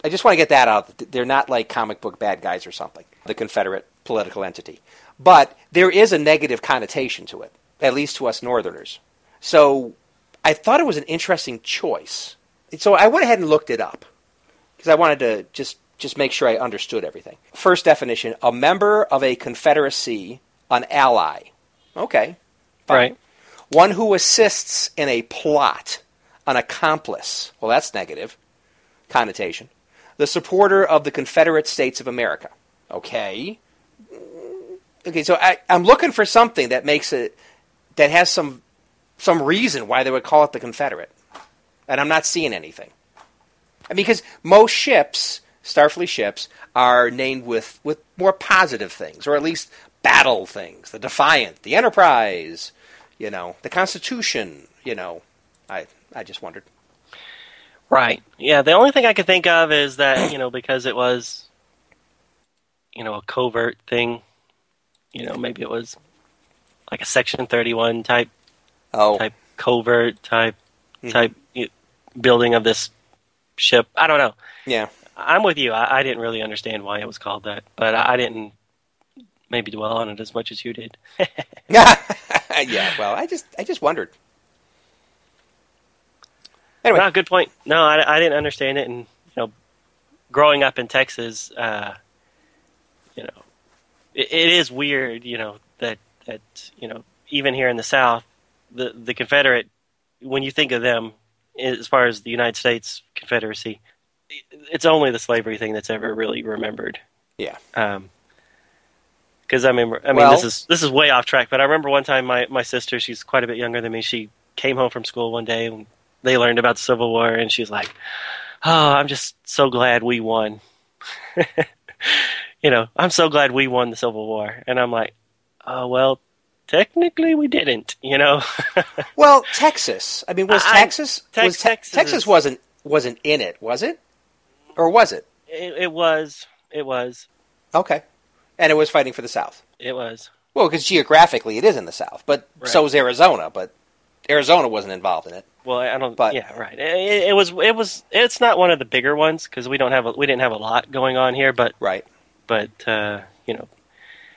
I just want to get that out. They're not like comic book bad guys or something. The Confederate political entity, but there is a negative connotation to it, at least to us Northerners. So I thought it was an interesting choice. So I went ahead and looked it up because I wanted to just just make sure I understood everything. First definition: a member of a confederacy, an ally. Okay, fine.
Right.
One who assists in a plot, an accomplice. Well, that's negative connotation. The supporter of the Confederate States of America. Okay. Okay, so I, I'm looking for something that makes it that has some some reason why they would call it the Confederate, and I'm not seeing anything. Mean, because most ships, Starfleet ships, are named with with more positive things, or at least battle things. The Defiant, the Enterprise, you know, the Constitution. You know, I I just wondered.
Right. Yeah. The only thing I could think of is that you know because it was, you know, a covert thing. You know, maybe it was like a Section Thirty One type
Oh,
type covert type
Mhm.
type building of this ship. I don't know.
yeah.
I'm with you. I, I didn't really understand why it was called that, but I, I didn't maybe dwell on it as much as you did.
yeah. Well, I just I just wondered. Anyway,
No, good point. No, I, I didn't understand it, and you know, growing up in Texas, uh, you know, it, it is weird. You know that that you know even here in the South, the the Confederate, when you think of them as far as the United States Confederacy, it's only the slavery thing that's ever really remembered.
yeah.
Um 'cause because I remember, I mean,
Well-
this is this is way off track, but I remember one time my my sister, she's quite a bit younger than me. She came home from school one day and they learned about the Civil War, and she's like, "Oh, I'm just so glad we won." you know, I'm so glad we won the Civil War, and I'm like, "Oh well, technically we didn't." You know,
Well, Texas. I mean, was
I-
Texas
Tex-
was Te-
Texas
Texas wasn't wasn't in it, was it? Or was it?
it, it was, it was,
Okay. And it was fighting for the South.
it was.
Well, because geographically it is in the South, but so
Right.
is Arizona. But Arizona wasn't involved in it.
Well, I don't.
But-
yeah, right. It, it was. It was. It's not one of the bigger ones because we don't have. A, we didn't have a lot going on here, but
Right.
but uh, you know,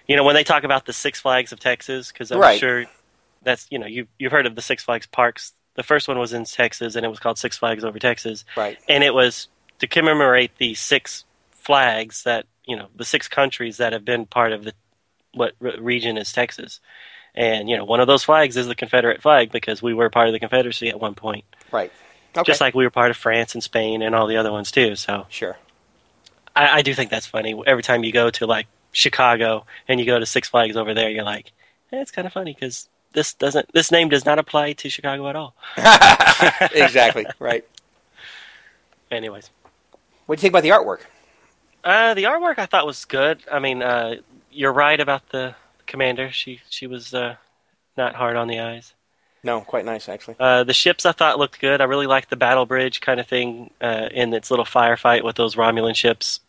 you know when they talk about the Six Flags of Texas, because I'm
Right.
sure that's you know you you've heard of the Six Flags parks. The first one was in Texas, and it was called Six Flags Over Texas,
Right.
and it was to commemorate the six flags that you know the six countries that have been part of the what re- region is Texas. And you know, one of those flags is the Confederate flag because we were part of the Confederacy at one point,
Right. Okay.
just like we were part of France and Spain and all the other ones too. So
sure.
I, I do think that's funny. Every time you go to like Chicago and you go to Six Flags over there, you're like, eh, it's kind of funny because this doesn't this name does not apply to Chicago at all.
exactly. Right.
Anyways,
What do you think about the artwork?
uh, the artwork I thought was good. I mean, uh, you're right about the commander. She she was uh, not hard on the eyes.
No, quite nice actually.
Uh, the ships I thought looked good. I really liked the battle bridge kind of thing uh, in its little firefight with those Romulan ships.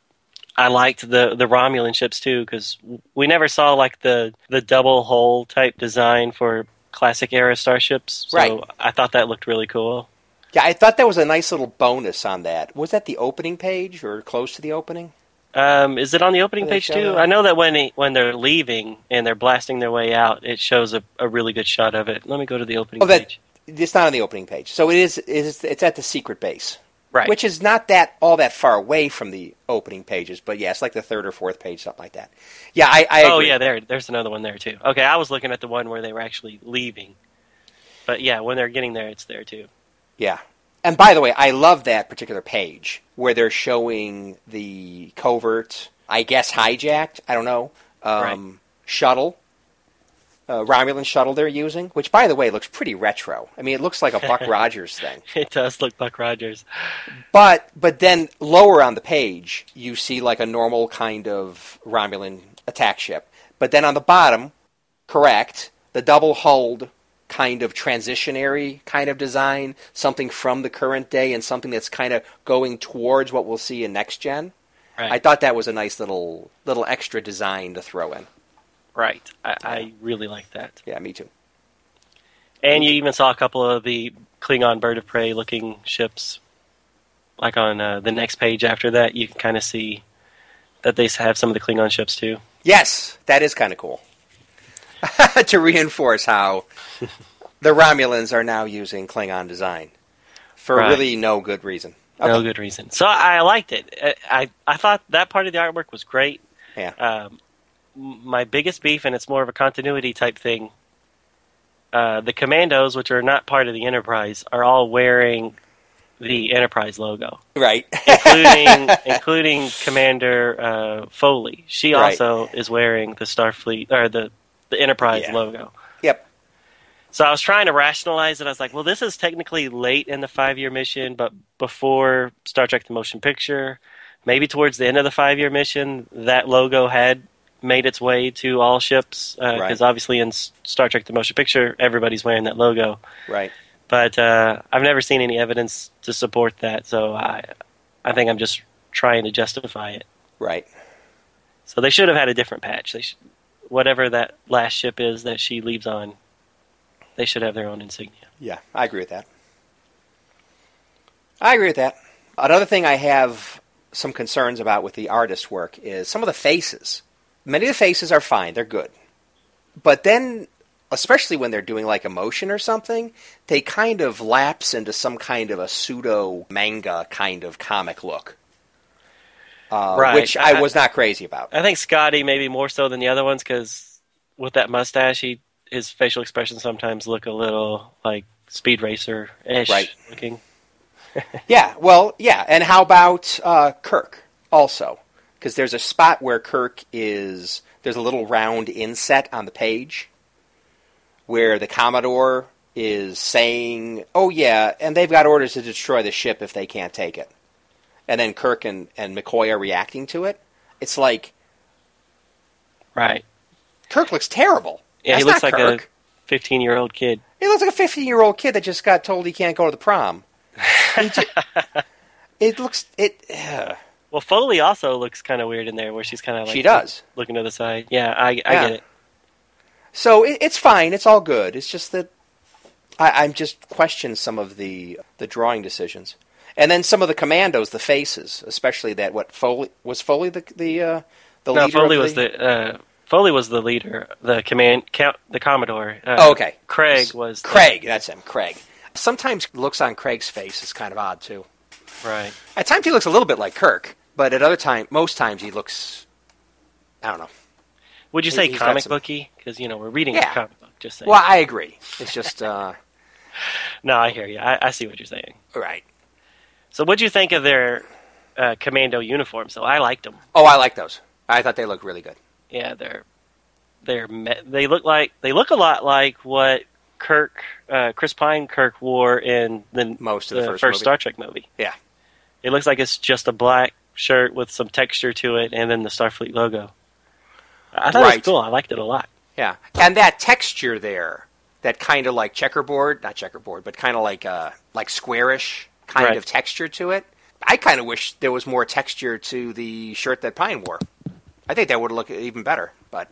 I liked the the Romulan ships too because we never saw like the the double hull type design for classic era starships. So
Right.
I thought that looked really cool.
Yeah, I thought that was a nice little bonus on that. Was that the opening page or close to the opening?
Um, is it on the opening page too?
that?
I know that when when they're leaving and they're blasting their way out, it shows a, a really good shot of it. Let me go to the opening
Oh, that
page.
it's not on the opening page. So it is. It's, it's at the secret base,
Right.
which is not that all that far away from the opening pages. But yeah, it's like the third or fourth page, something like that. Yeah, I. I
oh
agree.
yeah, there. There's another one there too. Okay, I was looking at the one where they were actually leaving, but yeah, when they're getting there, it's there too.
Yeah. And by the way, I love that particular page where they're showing the covert, I guess hijacked, I don't know, um, shuttle, uh, Romulan shuttle they're using, which by the way looks pretty retro. I mean, it looks like a Buck Rogers thing.
It does look Buck Rogers.
But but then lower on the page, you see like a normal kind of Romulan attack ship. But then on the bottom, correct, the double hulled kind of transitionary kind of design, something from the current day and something that's kind of going towards what we'll see in next gen.
Right.
I thought that was a nice little little extra design to throw in.
Right. I, I really like that.
Yeah, me too.
And you even saw a couple of the Klingon bird of prey looking ships. Like on uh, the next page after that, you can kind of see that they have some of the Klingon ships too.
Yes, that is kind of cool. to reinforce how the Romulans are now using Klingon design for
Right.
really no good reason.
No good reason. So I liked it. I, I I thought that part of the artwork was great.
Yeah.
Um, my biggest beef, and it's more of a continuity type thing. Uh, the commandos, which are not part of the Enterprise, are all wearing the Enterprise logo,
Right.
including including Commander uh, Foley. She
Right.
also is wearing the Starfleet or the the Enterprise
Yeah.
logo.
yep.
So I was trying to rationalize it. I was like, well, this is technically late in the five year mission, but before Star Trek the Motion Picture, maybe towards the end of the five year mission, that logo had made its way to all ships. Because
Right.
obviously in Star Trek the Motion Picture, everybody's wearing that logo.
Right.
But uh, I've never seen any evidence to support that, so I, I think I'm just trying to justify it.
Right.
So they should have had a different patch. They should, whatever that last ship is that she leaves on, they should have their own insignia.
Yeah, I agree with that. I agree with that. Another thing I have some concerns about with the artist work is some of the faces. Many of the faces are fine, they're good. But then, especially when they're doing like emotion or something, they kind of lapse into some kind of a pseudo manga kind of comic look. Uh,
Right.
Which I
I-
was not crazy about.
I think Scotty maybe more so than the other ones because with that mustache, he his facial expressions sometimes look a little like Speed Racer ish
Right.
looking.
Yeah, well, yeah. And how about uh, Kirk also? Because there's a spot where Kirk is. There's a little round inset on the page where the Commodore is saying, "Oh yeah," and they've got orders to destroy the ship if they can't take it. And then Kirk and, and McCoy are reacting to it. It's like
Right.
Kirk looks terrible.
Yeah,
That's
he looks like
Kirk.
a 15 year old kid.
He looks like a 15 year old kid that just got told he can't go to the prom. He ju- it looks it. ugh.
Well, Foley also looks kind of weird in there, where she's kind of like
She does.
looking to the side. Yeah, I, I
Yeah.
get it.
So it, it's fine. It's all good. It's just that I, I'm just questioning some of the the drawing decisions, and then some of the commandos, the faces, especially that what Foley was Foley the the uh, the
No,
leader.
Foley was the uh, Foley was the leader, the command, count, the Commodore. Uh,
Oh, okay.
Craig was the-
Craig. That's him, Craig. Sometimes looks on Craig's face is kind of odd too.
right.
At times he looks a little bit like Kirk, but at other time, most times he looks. I don't know.
Would you
He-
say comic
some-
booky? Because you know we're reading
Yeah.
a comic book. Just saying.
Well, I agree. It's just uh,
No, I hear you. I, I see what you're saying.
right.
So, what'd you think of their uh, commando uniforms? So, I liked them.
Oh, I like those. I thought they looked really good.
Yeah, they're they're they look like they look a lot like what Kirk, uh, Chris Pine Kirk wore in the
Most of the first movie.
Star Trek movie.
Yeah.
It looks like it's just a black shirt with some texture to it, and then the Starfleet logo. I thought it was cool. I liked it a lot.
Yeah, and that texture there, that kind of like checkerboard, not checkerboard, but kind of like uh, like squarish kind
Right.
of texture to it. I kind of wish there was more texture to the shirt that Pine wore. I think that would look even better, but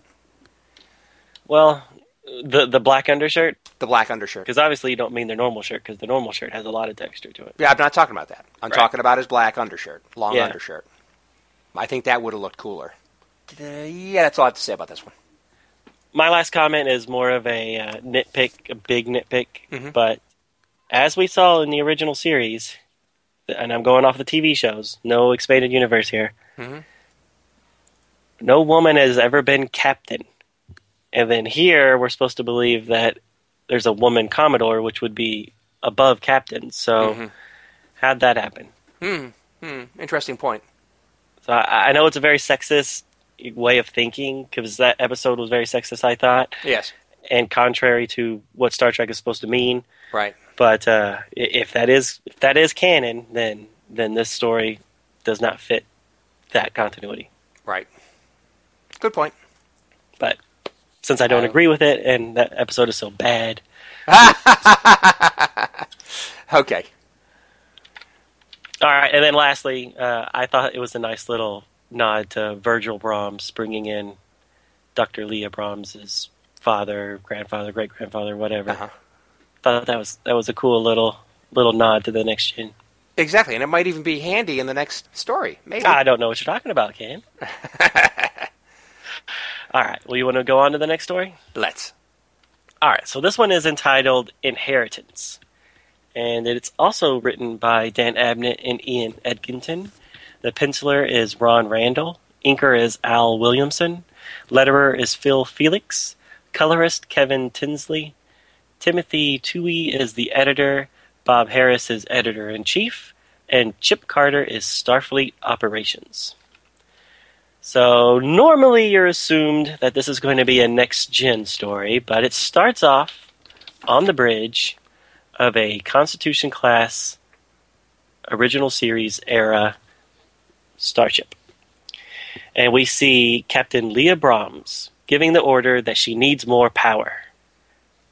Well, the the black undershirt,
the black undershirt.
because obviously you don't mean their normal shirt, because the normal shirt has a lot of texture to it.
Yeah, I'm not talking about that. I'm
Right.
talking about his black undershirt, long
Yeah.
undershirt. I think that would have looked cooler. Yeah, that's all I have to say about this one.
my last comment is more of a uh, nitpick, a big nitpick.
Mhm.
But as we saw in the original series, and I'm going off the TV shows, no expanded universe here.
Mhm.
No woman has ever been captain, and then here we're supposed to believe that there's a woman commodore, which would be above captain. So
Mhm.
how'd that happen?
Hmm. Hmm. Interesting point.
So I, I know it's a very sexist way of thinking because that episode was very sexist. I thought,
Yes.
and contrary to what Star Trek is supposed to mean.
Right.
But uh, if that is if that is canon, then then this story does not fit that continuity.
Right. Good point.
Since I don't agree with it, and that episode is so bad,
Okay.
all right. And then lastly, uh, I thought it was a nice little nod to Virgil Brahms bringing in Dr. Leah Brahms's father, grandfather, great grandfather, whatever.
Uh-huh.
Thought that was that was a cool little little nod to the next gen.
Exactly, and it might even be handy in the next story. Maybe.
I don't know what you're talking about, Ken. All right. Well, you want to go on to the next story?
Let's.
All right. So this one is entitled Inheritance, and it's also written by Dan Abnett and Ian Edginton. The penciler is Ron Randall. Inker is Al Williamson. Letterer is Phil Felix. Colorist Kevin Tinsley. Timothy Tuohy is the editor. Bob Harris is editor in chief. And Chip Carter is Starfleet Operations. So normally you're assumed that this is going to be a next gen story, but it starts off on the bridge of a Constitution class original series era starship. And we see Captain Leah Brahms giving the order that she needs more power.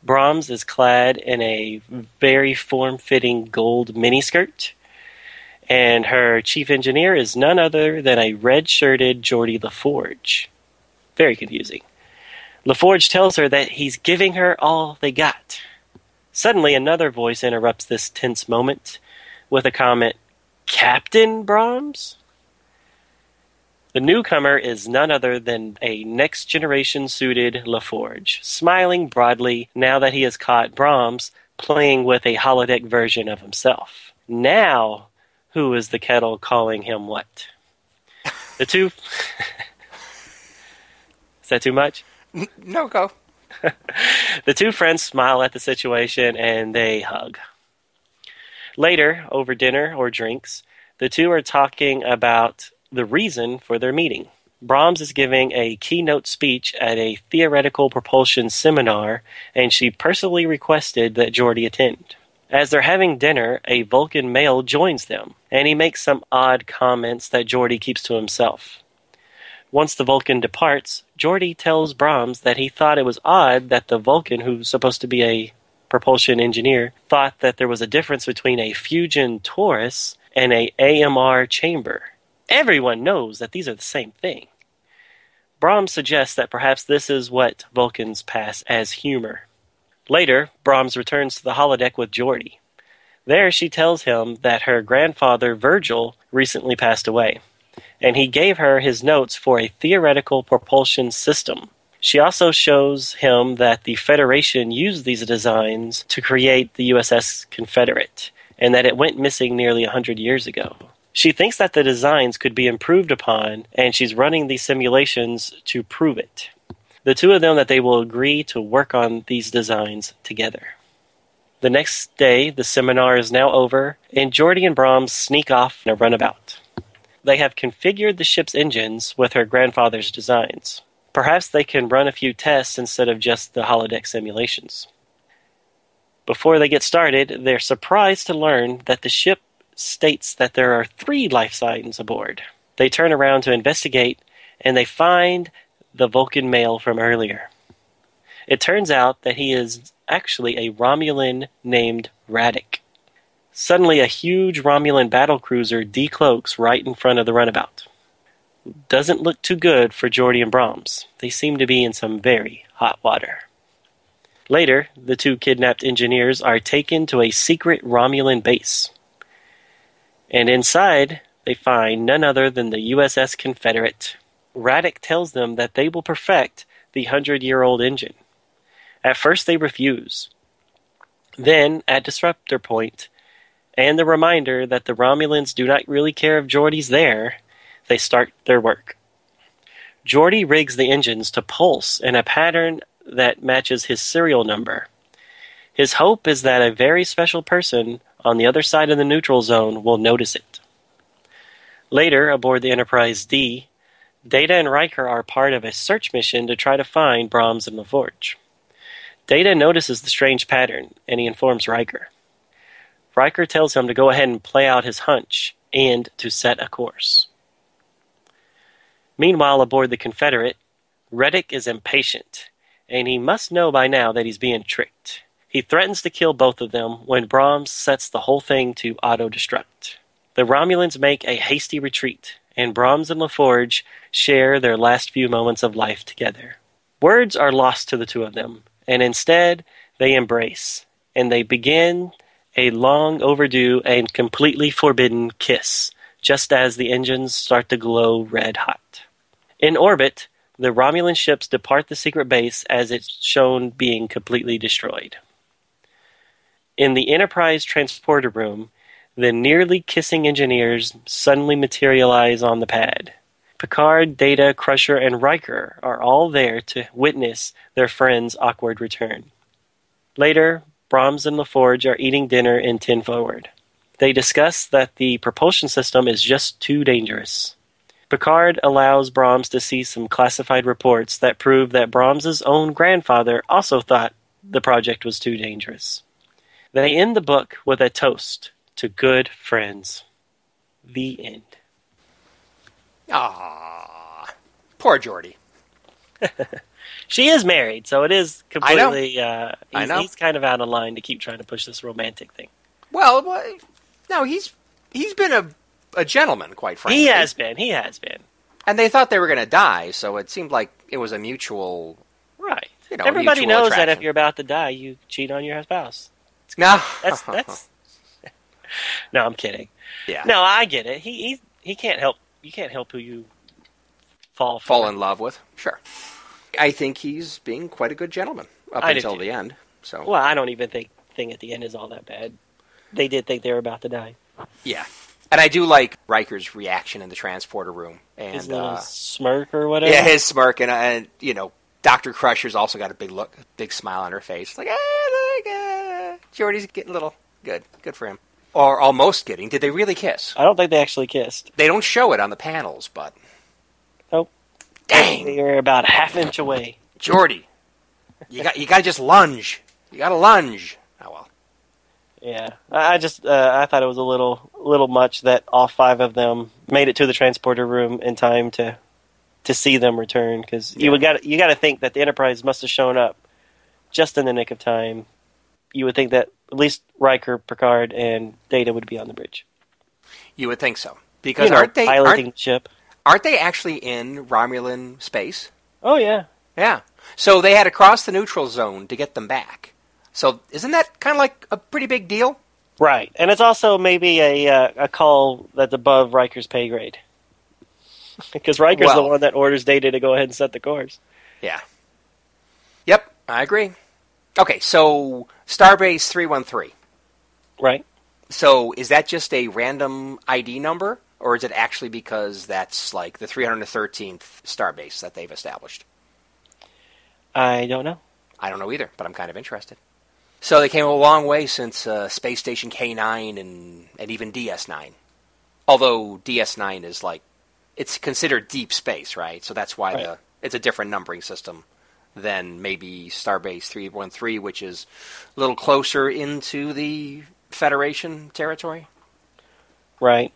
Brahms is clad in a very form fitting gold miniskirt and her chief engineer is none other than a red shirted Geordi LaForge. Very confusing. LaForge tells her that he's giving her all they got. Suddenly, another voice interrupts this tense moment with a comment Captain Brahms? The newcomer is none other than a next generation suited LaForge, smiling broadly now that he has caught Brahms playing with a holodeck version of himself. Now, who is the kettle calling him what? The two. is that too much?
No, go.
The two friends smile at the situation and they hug. Later, over dinner or drinks, the two are talking about the reason for their meeting. Brahms is giving a keynote speech at a theoretical propulsion seminar, and she personally requested that Geordi attend. As they're having dinner, a Vulcan male joins them, and he makes some odd comments that Geordi keeps to himself. Once the Vulcan departs, Geordi tells Brahms that he thought it was odd that the Vulcan, who's supposed to be a propulsion engineer, thought that there was a difference between a fusion torus and a AMR chamber. Everyone knows that these are the same thing. Brahms suggests that perhaps this is what Vulcans pass as humor. Later, Brahms returns to the holodeck with Geordi. There, she tells him that her grandfather, Virgil, recently passed away, and he gave her his notes for a theoretical propulsion system. She also shows him that the Federation used these designs to create the USS Confederate, and that it went missing nearly a hundred years ago. She thinks that the designs could be improved upon, and she's running these simulations to prove it. The two of them that they will agree to work on these designs together. The next day, the seminar is now over, and Geordi and Brahms sneak off in a runabout. They have configured the ship's engines with her grandfather's designs. Perhaps they can run a few tests instead of just the holodeck simulations. Before they get started, they're surprised to learn that the ship states that there are three life signs aboard. They turn around to investigate, and they find the Vulcan male from earlier. It turns out that he is actually a Romulan named Radek. Suddenly, a huge Romulan battle battlecruiser decloaks right in front of the runabout. Doesn't look too good for Geordi and Brahms. They seem to be in some very hot water. Later, the two kidnapped engineers are taken to a secret Romulan base. And inside, they find none other than the USS Confederate. Radek tells them that they will perfect the hundred year old engine. At first, they refuse. Then, at disruptor point, and the reminder that the Romulans do not really care if Geordi's there, they start their work. Geordi rigs the engines to pulse in a pattern that matches his serial number. His hope is that a very special person on the other side of the neutral zone will notice it. Later, aboard the Enterprise D, Data and Riker are part of a search mission to try to find Brahms and LaForge. Data notices the strange pattern, and he informs Riker. Riker tells him to go ahead and play out his hunch and to set a course. Meanwhile, aboard the Confederate, Radek is impatient, and he must know by now that he's being tricked. He threatens to kill both of them when Brahms sets the whole thing to auto destruct. The Romulans make a hasty retreat, and Brahms and LaForge share their last few moments of life together. Words are lost to the two of them, and instead they embrace, and they begin a long overdue and completely forbidden kiss, just as the engines start to glow red hot. In orbit, the Romulan ships depart the secret base as it's shown being completely destroyed. In the Enterprise transporter room, the nearly kissing engineers suddenly materialize on the pad. Picard, Data, Crusher, and Riker are all there to witness their friend's awkward return. Later, Brahms and LaForge are eating dinner in Ten Forward. They discuss that the propulsion system is just too dangerous. Picard allows Brahms to see some classified reports that prove that Brahms's own grandfather also thought the project was too dangerous. They end the book with a toast to good friends. The end.
Ah, poor Geordi.
She is married, so it is completely. Uh,
I
he's,
know.
he's kind of out of line to keep trying to push this romantic thing.
Well, no, he's he's been a a gentleman, quite frankly.
He has been. He has been.
and they thought they were going to die, so it seemed like it was a mutual.
Right.
You know,
Everybody
mutual
knows that if you're about to die, you cheat on your spouse.
No,
That's that's. no, I'm kidding.
yeah.
No, I get it. He he he can't help. You can't help who you fall
fall in love with. Sure. I think he's being quite a good gentleman up
I
until
too.
the end. So
Well, I don't even think thing at the end is all that bad. They did think they were about to die.
yeah, and I do like Riker's reaction in the transporter room
His
and
little
uh,
smirk or whatever.
yeah, his smirk and, and you know Doctor Crusher's also got a big look, big smile on her face, like ah, like uh, Geordi's getting a little good, good for him, or almost getting. Did they really kiss?
I don't think they actually kissed.
They don't show it on the panels, but
Nope.
dang,
They were about a half inch away.
Geordi, you got you got to just lunge. You got to lunge. Oh well.
Yeah, I just uh, I thought it was a little little much that all five of them made it to the transporter room in time to to see them return because you would got you got to think that the Enterprise must have shown up just in the nick of time. You would think that at least Riker, Picard, and Data would be on the bridge.
You would think so because
you know,
aren't they
piloting
aren't,
the ship?
aren't they actually in Romulan space?
Oh yeah,
Yeah. So they had to cross the neutral zone to get them back. So isn't that kind of like a pretty big deal?
Right, and it's also maybe a uh, a call that's above Riker's pay grade, because Riker's
Well-
the one that orders Data to go ahead and set the course.
Yeah. Yep, I agree. Okay, so Starbase 313.
Right.
So is that just a random ID number, or is it actually because that's like the 313th starbase that they've established?
I don't know.
I don't know either, but I'm kind of interested. So they came a long way since uh, Space Station K9 and, and even DS9. Although DS9 is like, it's considered deep space, right? So that's why
Right.
the it's a different numbering system than maybe Starbase 313, which is a little closer into the Federation territory.
Right.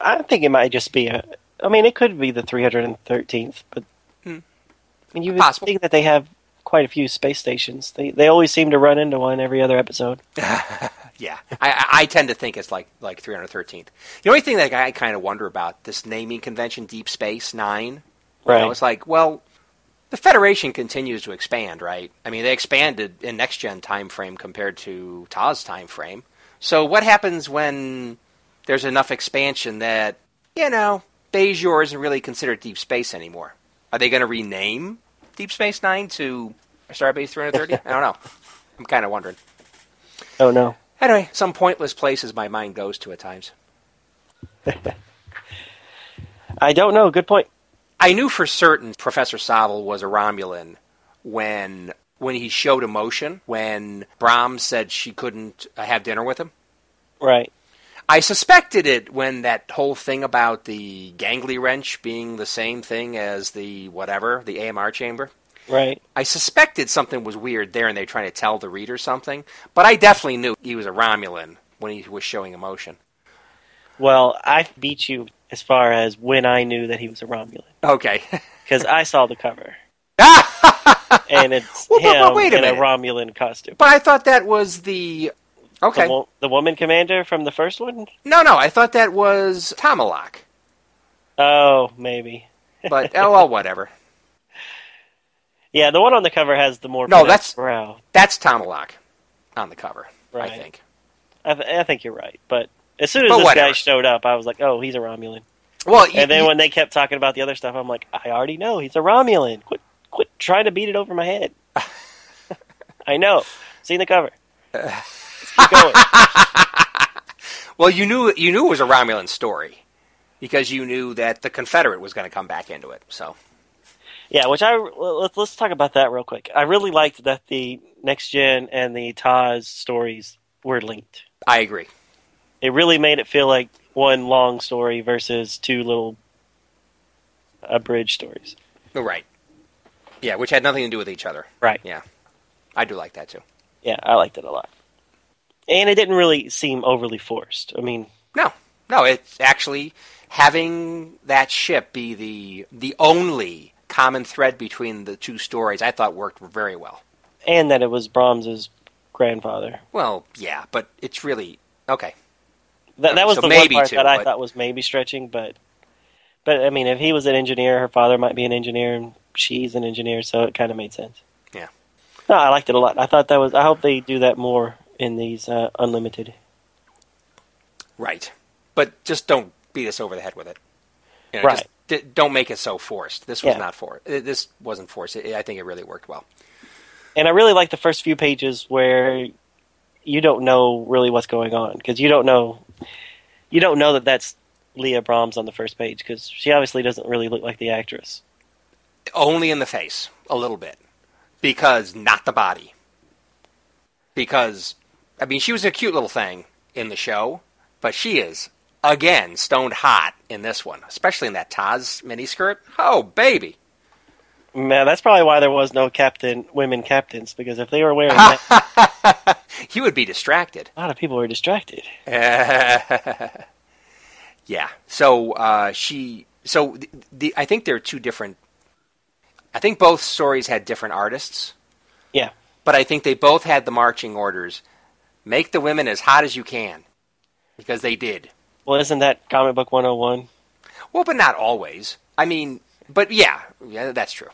I think it might just be a. I mean, it could be the 313th, but
Hmm.
I mean, you would
Possible.
think that they have quite a few space stations. They they always seem to run into one every other episode.
Yeah, I, I- tend to think it's like like 313th. The only thing that I kind of wonder about this naming convention, Deep Space Nine. You
Right.
know, it's like, well, the Federation continues to expand, right? I mean, they expanded in next gen time frame compared to TOS's time frame. So what happens when there's enough expansion that you know Bajor isn't really considered deep space anymore? Are they going to rename Deep Space Nine to Starbase 330? I don't know. I'm kind of wondering.
Oh no.
Anyway, some pointless places my mind goes to at times.
I don't know. Good point.
I knew for certain Professor Saville was a Romulan when when he showed emotion when Brahms said she couldn't have dinner with him.
Right.
I suspected it when that whole thing about the gangly wrench being the same thing as the whatever, the AMR chamber.
Right.
I suspected something was weird there and they were trying to tell the reader something, but I definitely knew he was a Romulan when he was showing emotion.
Well, I beat you as far as when I knew that he was a Romulan
Okay.
because I saw the cover and it's
Well,
him
but wait a
in a. Romulan costume.
but I thought that was the Okay.
The, the woman commander from the first one.
No, no, I thought that was Tomalak.
Oh, maybe.
But oh well, whatever.
Yeah, the one on the cover has the more
No, that's-
brow.
That's Tomalak on the cover. I think.
I, th- I think you're right, but as soon as
But
this
whatever.
guy showed up, I was like, "Oh, he's a Romulan."
Well, y-
And then
y-
when they kept talking about the other stuff, I'm like, "I already know he's a Romulan. Quit, quit trying to beat it over my head." I know. Seen the cover. Let's keep going.
well, you knew you knew it was a Romulan story because you knew that the Confederate was going to come back into it. So
Yeah, which I let's let's talk about that real quick. I really liked that the next gen and the TOS stories were linked.
I agree.
It really made it feel like one long story versus two little abridged stories.
Oh, right. Yeah, which had nothing to do with each other.
Right.
Yeah, I do like that too.
Yeah, I liked it a lot. And it didn't really seem overly forced. I mean,
No, no, it's actually having that ship be the the only common thread between the two stories. I thought worked very well.
and that it was Brahms's grandfather.
Well, yeah, but it's really okay.
That, that was
So
the one part
two,
that I
but-
thought was maybe stretching, but but I mean, if he was an engineer, her father might be an engineer, and she's an engineer, so it kind of made sense.
Yeah.
No, I liked it a lot. I thought that was. I hope they do that more in these uh, unlimited.
Right. But just don't beat us over the head with it. You know,
Right.
Just d- don't make it so forced. This was
Yeah.
not for. uh, This wasn't forced. It, I think it really worked well.
And I really like the first few pages where you don't know really what's going on because you don't know you don't know that that's Leah Brahms on the first page because she obviously doesn't really look like the actress.
Only in the face, a little bit, because not the body. Because I mean, she was a cute little thing in the show, but she is again stoned hot in this one, especially in that TOS miniskirt. Oh baby!
Man, that's probably why there was no captain women captains because if they were wearing that,
he would be distracted.
a lot of people were distracted.
yeah. So uh, she. So the, the I think there are two different. I think both stories had different artists,
Yeah,
but I think they both had the marching orders: make the women as hot as you can, because they did.
well, isn't that comic book 101?
Well, but not always. I mean, but yeah, yeah, that's true.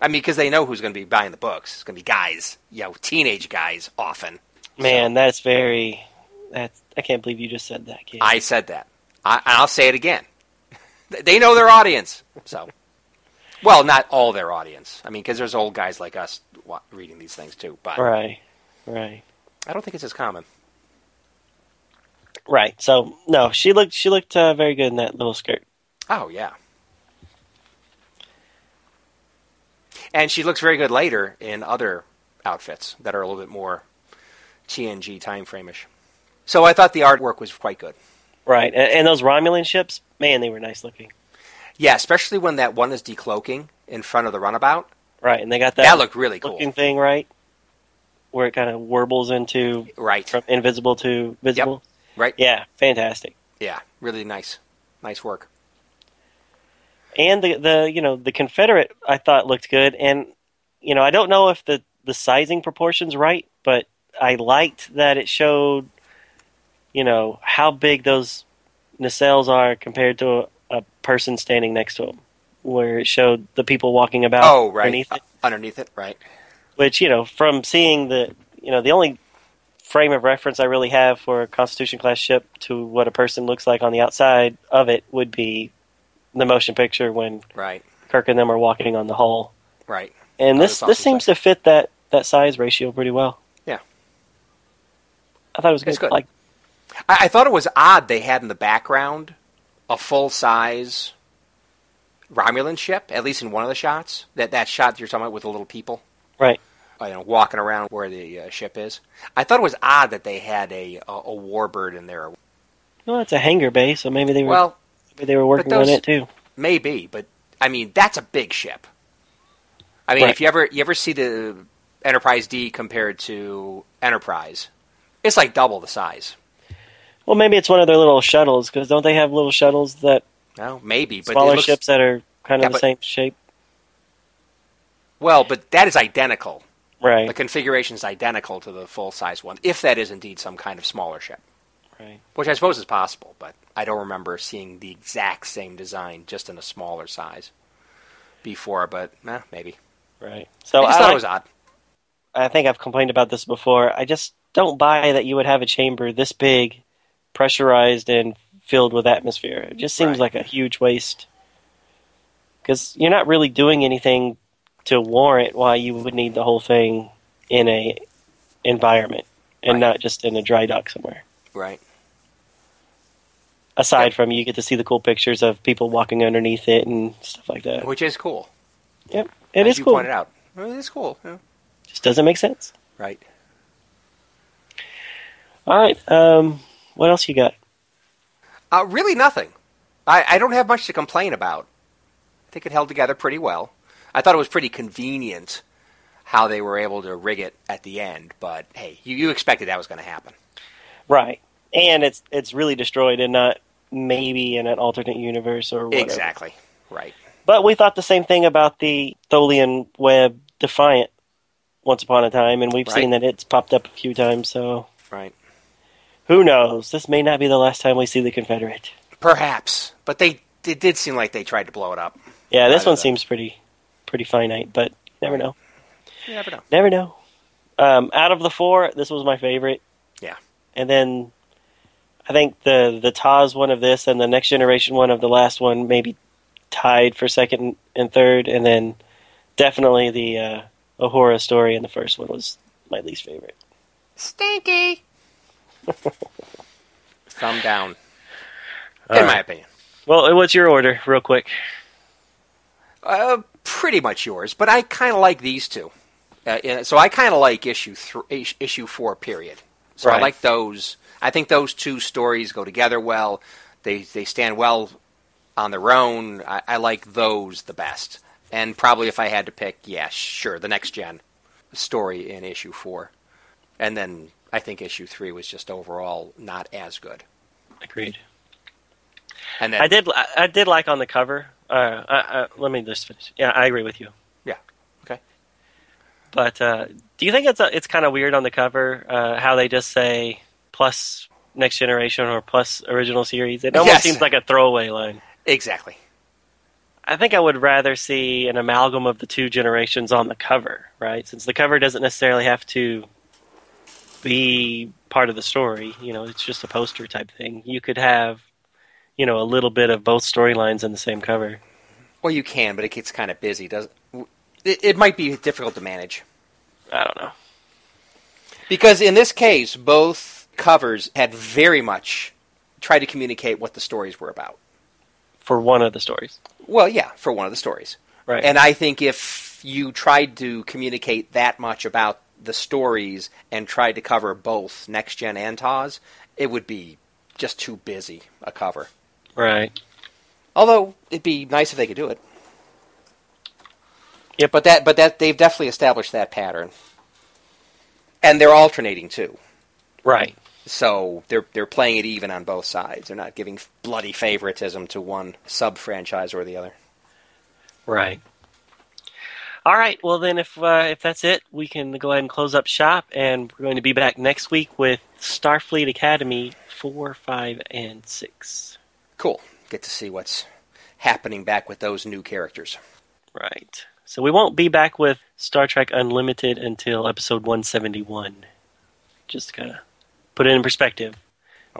I mean, because they know who's going to be buying the books. It's going to be guys, you know, teenage guys often.
Man, that's very. That's I can't believe you just said that, kid.
I said that. I, I'll say it again. They know their audience. So, well, not all their audience. I mean, because there's old guys like us reading these things too. But
right, right,
I don't think it's as common.
right. So no, she looked she looked uh, very good in that little skirt.
Oh yeah. And she looks very good later in other outfits that are a little bit more TNG time frame-ish. So I thought the artwork was quite good.
Right, and, and those Romulan ships, man, they were nice looking.
Yeah, especially when that one is decloaking in front of the runabout.
Right, and they got that,
That looked really cool.
looking thing right, where it kind of warbles into
Right.
from invisible to visible.
Right.
Yeah, fantastic.
Yeah, really nice. Nice work.
And the the you know the Confederate I thought looked good, and you know I don't know if the the sizing proportions right, but I liked that it showed you know how big those nacelles are compared to a, a person standing next to them, where it showed the people walking about
Oh, right.
underneath it.
Uh, underneath it, right.
Which you know from seeing the you know the only frame of reference I really have for a Constitution class ship to what a person looks like on the outside of it would be the motion picture when
Right.
Kirk and them are walking on the hull.
Right.
And
Oh,
this this seems to fit that that size ratio pretty well.
Yeah.
I thought it was good.
Good.
Like
I, I thought it was odd they had in the background a full size Romulan ship, at least in one of the shots. That that shot that you're talking about with the little people,
right.
uh, you know, walking around where the uh, ship is. I thought it was odd that they had a a, a warbird in there.
Well, it's a hangar bay, so maybe they were
Well,
maybe they were working
those-
on it too.
maybe, but I mean that's a big ship. I mean,
Right.
if you ever you ever see the Enterprise D compared to Enterprise, it's like double the size.
Well, maybe it's one of their little shuttles because don't they have little shuttles that
No, maybe, but
smaller
looks-
ships that are kind of
Yeah,
the
but-
same shape?
Well, but that is identical.
Right.
The configuration is identical to the full size one, if that is indeed some kind of smaller ship,
right.
which I suppose is possible, but I don't remember seeing the exact same design just in a smaller size before. But eh, maybe.
Right. So
I just
I,
thought
like-
it was odd.
I think I've complained about this before. I just don't buy that you would have a chamber this big, pressurized and filled with atmosphere. It just seems
Right.
like a huge waste. Because you're not really doing anything to warrant why you would need the whole thing in a environment and
Right.
not just in a dry dock somewhere.
Right.
Aside
Yeah.
from you get to see the cool pictures of people walking underneath it and stuff like that.
Which is cool.
Yep, it
as
is
you
cool.
pointed out. It is cool. yeah.
Just doesn't make sense.
Right.
All right, um, what else you got?
Uh, really nothing. I, I don't have much to complain about. I think it held together pretty well. I thought it was pretty convenient how they were able to rig it at the end, but hey, you, you expected that was going to happen.
Right. And it's it's really destroyed and not maybe in an alternate universe or whatever.
Exactly. Right.
But we thought the same thing about the Tholian Web Defiant once upon a time, and we've
Right.
seen that it's popped up a few times, so
Right.
who knows? This may not be the last time we see the Confederate.
Perhaps, but they it did seem like they tried to blow it up.
Yeah, this one seems pretty pretty finite, but never know.
You never know.
Never know. Um, out of the four, this was my favorite.
Yeah.
And then I think the the TOS one of this and the next generation one of the last one maybe tied for second and third, and then definitely the uh, Uhura story in the first one was my least favorite.
Stinky. Thumb down,
All
in my
right.
opinion.
Well, what's your order, real quick?
Uh, pretty much yours, but I kind of like these two. Uh, so I kind of like issue three, issue four, period. So I like those. I think those two stories go together well. They they stand well on their own. I, I like those the best. And probably if I had to pick, yeah, sure, the next gen story in issue four, and then I think issue three was just overall not as good.
Agreed.
And then
I did. I, I did like on the cover. Uh, I, I, let me just finish. Yeah, I agree with you. But uh, do you think it's a, it's kind of weird on the cover uh, how they just say plus next generation or plus original series? It almost
Yes.
seems like a throwaway line.
Exactly.
I think I would rather see an amalgam of the two generations on the cover, right? Since the cover doesn't necessarily have to be part of the story, you know, it's just a poster type thing. You could have, you know, a little bit of both storylines in the same cover.
Well, you can, but it gets kind of busy. Does it, it might be difficult to manage
I don't know.
because in this case, both covers had very much tried to communicate what the stories were about.
For one of the stories.
Well, yeah, for one of the stories.
Right.
And I think if you tried to communicate that much about the stories and tried to cover both next gen and TOS, it would be just too busy a cover.
right.
Although it'd be nice if they could do it.
Yep.
But that but that they've definitely established that pattern. And they're alternating too.
Right.
So they're they're playing it even on both sides. They're not giving bloody favoritism to one sub franchise or the other.
Right. All right. Well, then, if uh, if that's it, we can go ahead and close up shop, and we're going to be back next week with Starfleet Academy four, five, and six.
Cool. Get to see what's happening back with those new characters.
Right. So we won't be back with Star Trek Unlimited until episode one seventy one. Just to kind of put it in perspective.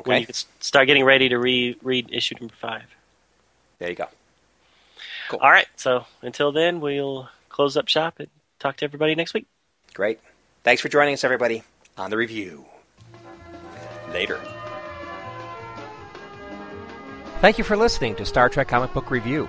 When you can start getting ready to re- read issue number five.
There you go. Cool.
All right. So until then, we'll close up shop and talk to everybody next week.
Great. Thanks for joining us, everybody, on the review. Later.
Thank you for listening to Star Trek Comic Book Review.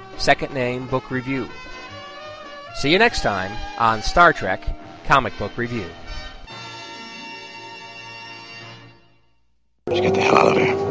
second name Book Review. See you next time on Star Trek Comic Book Review.
Get the hell out of here.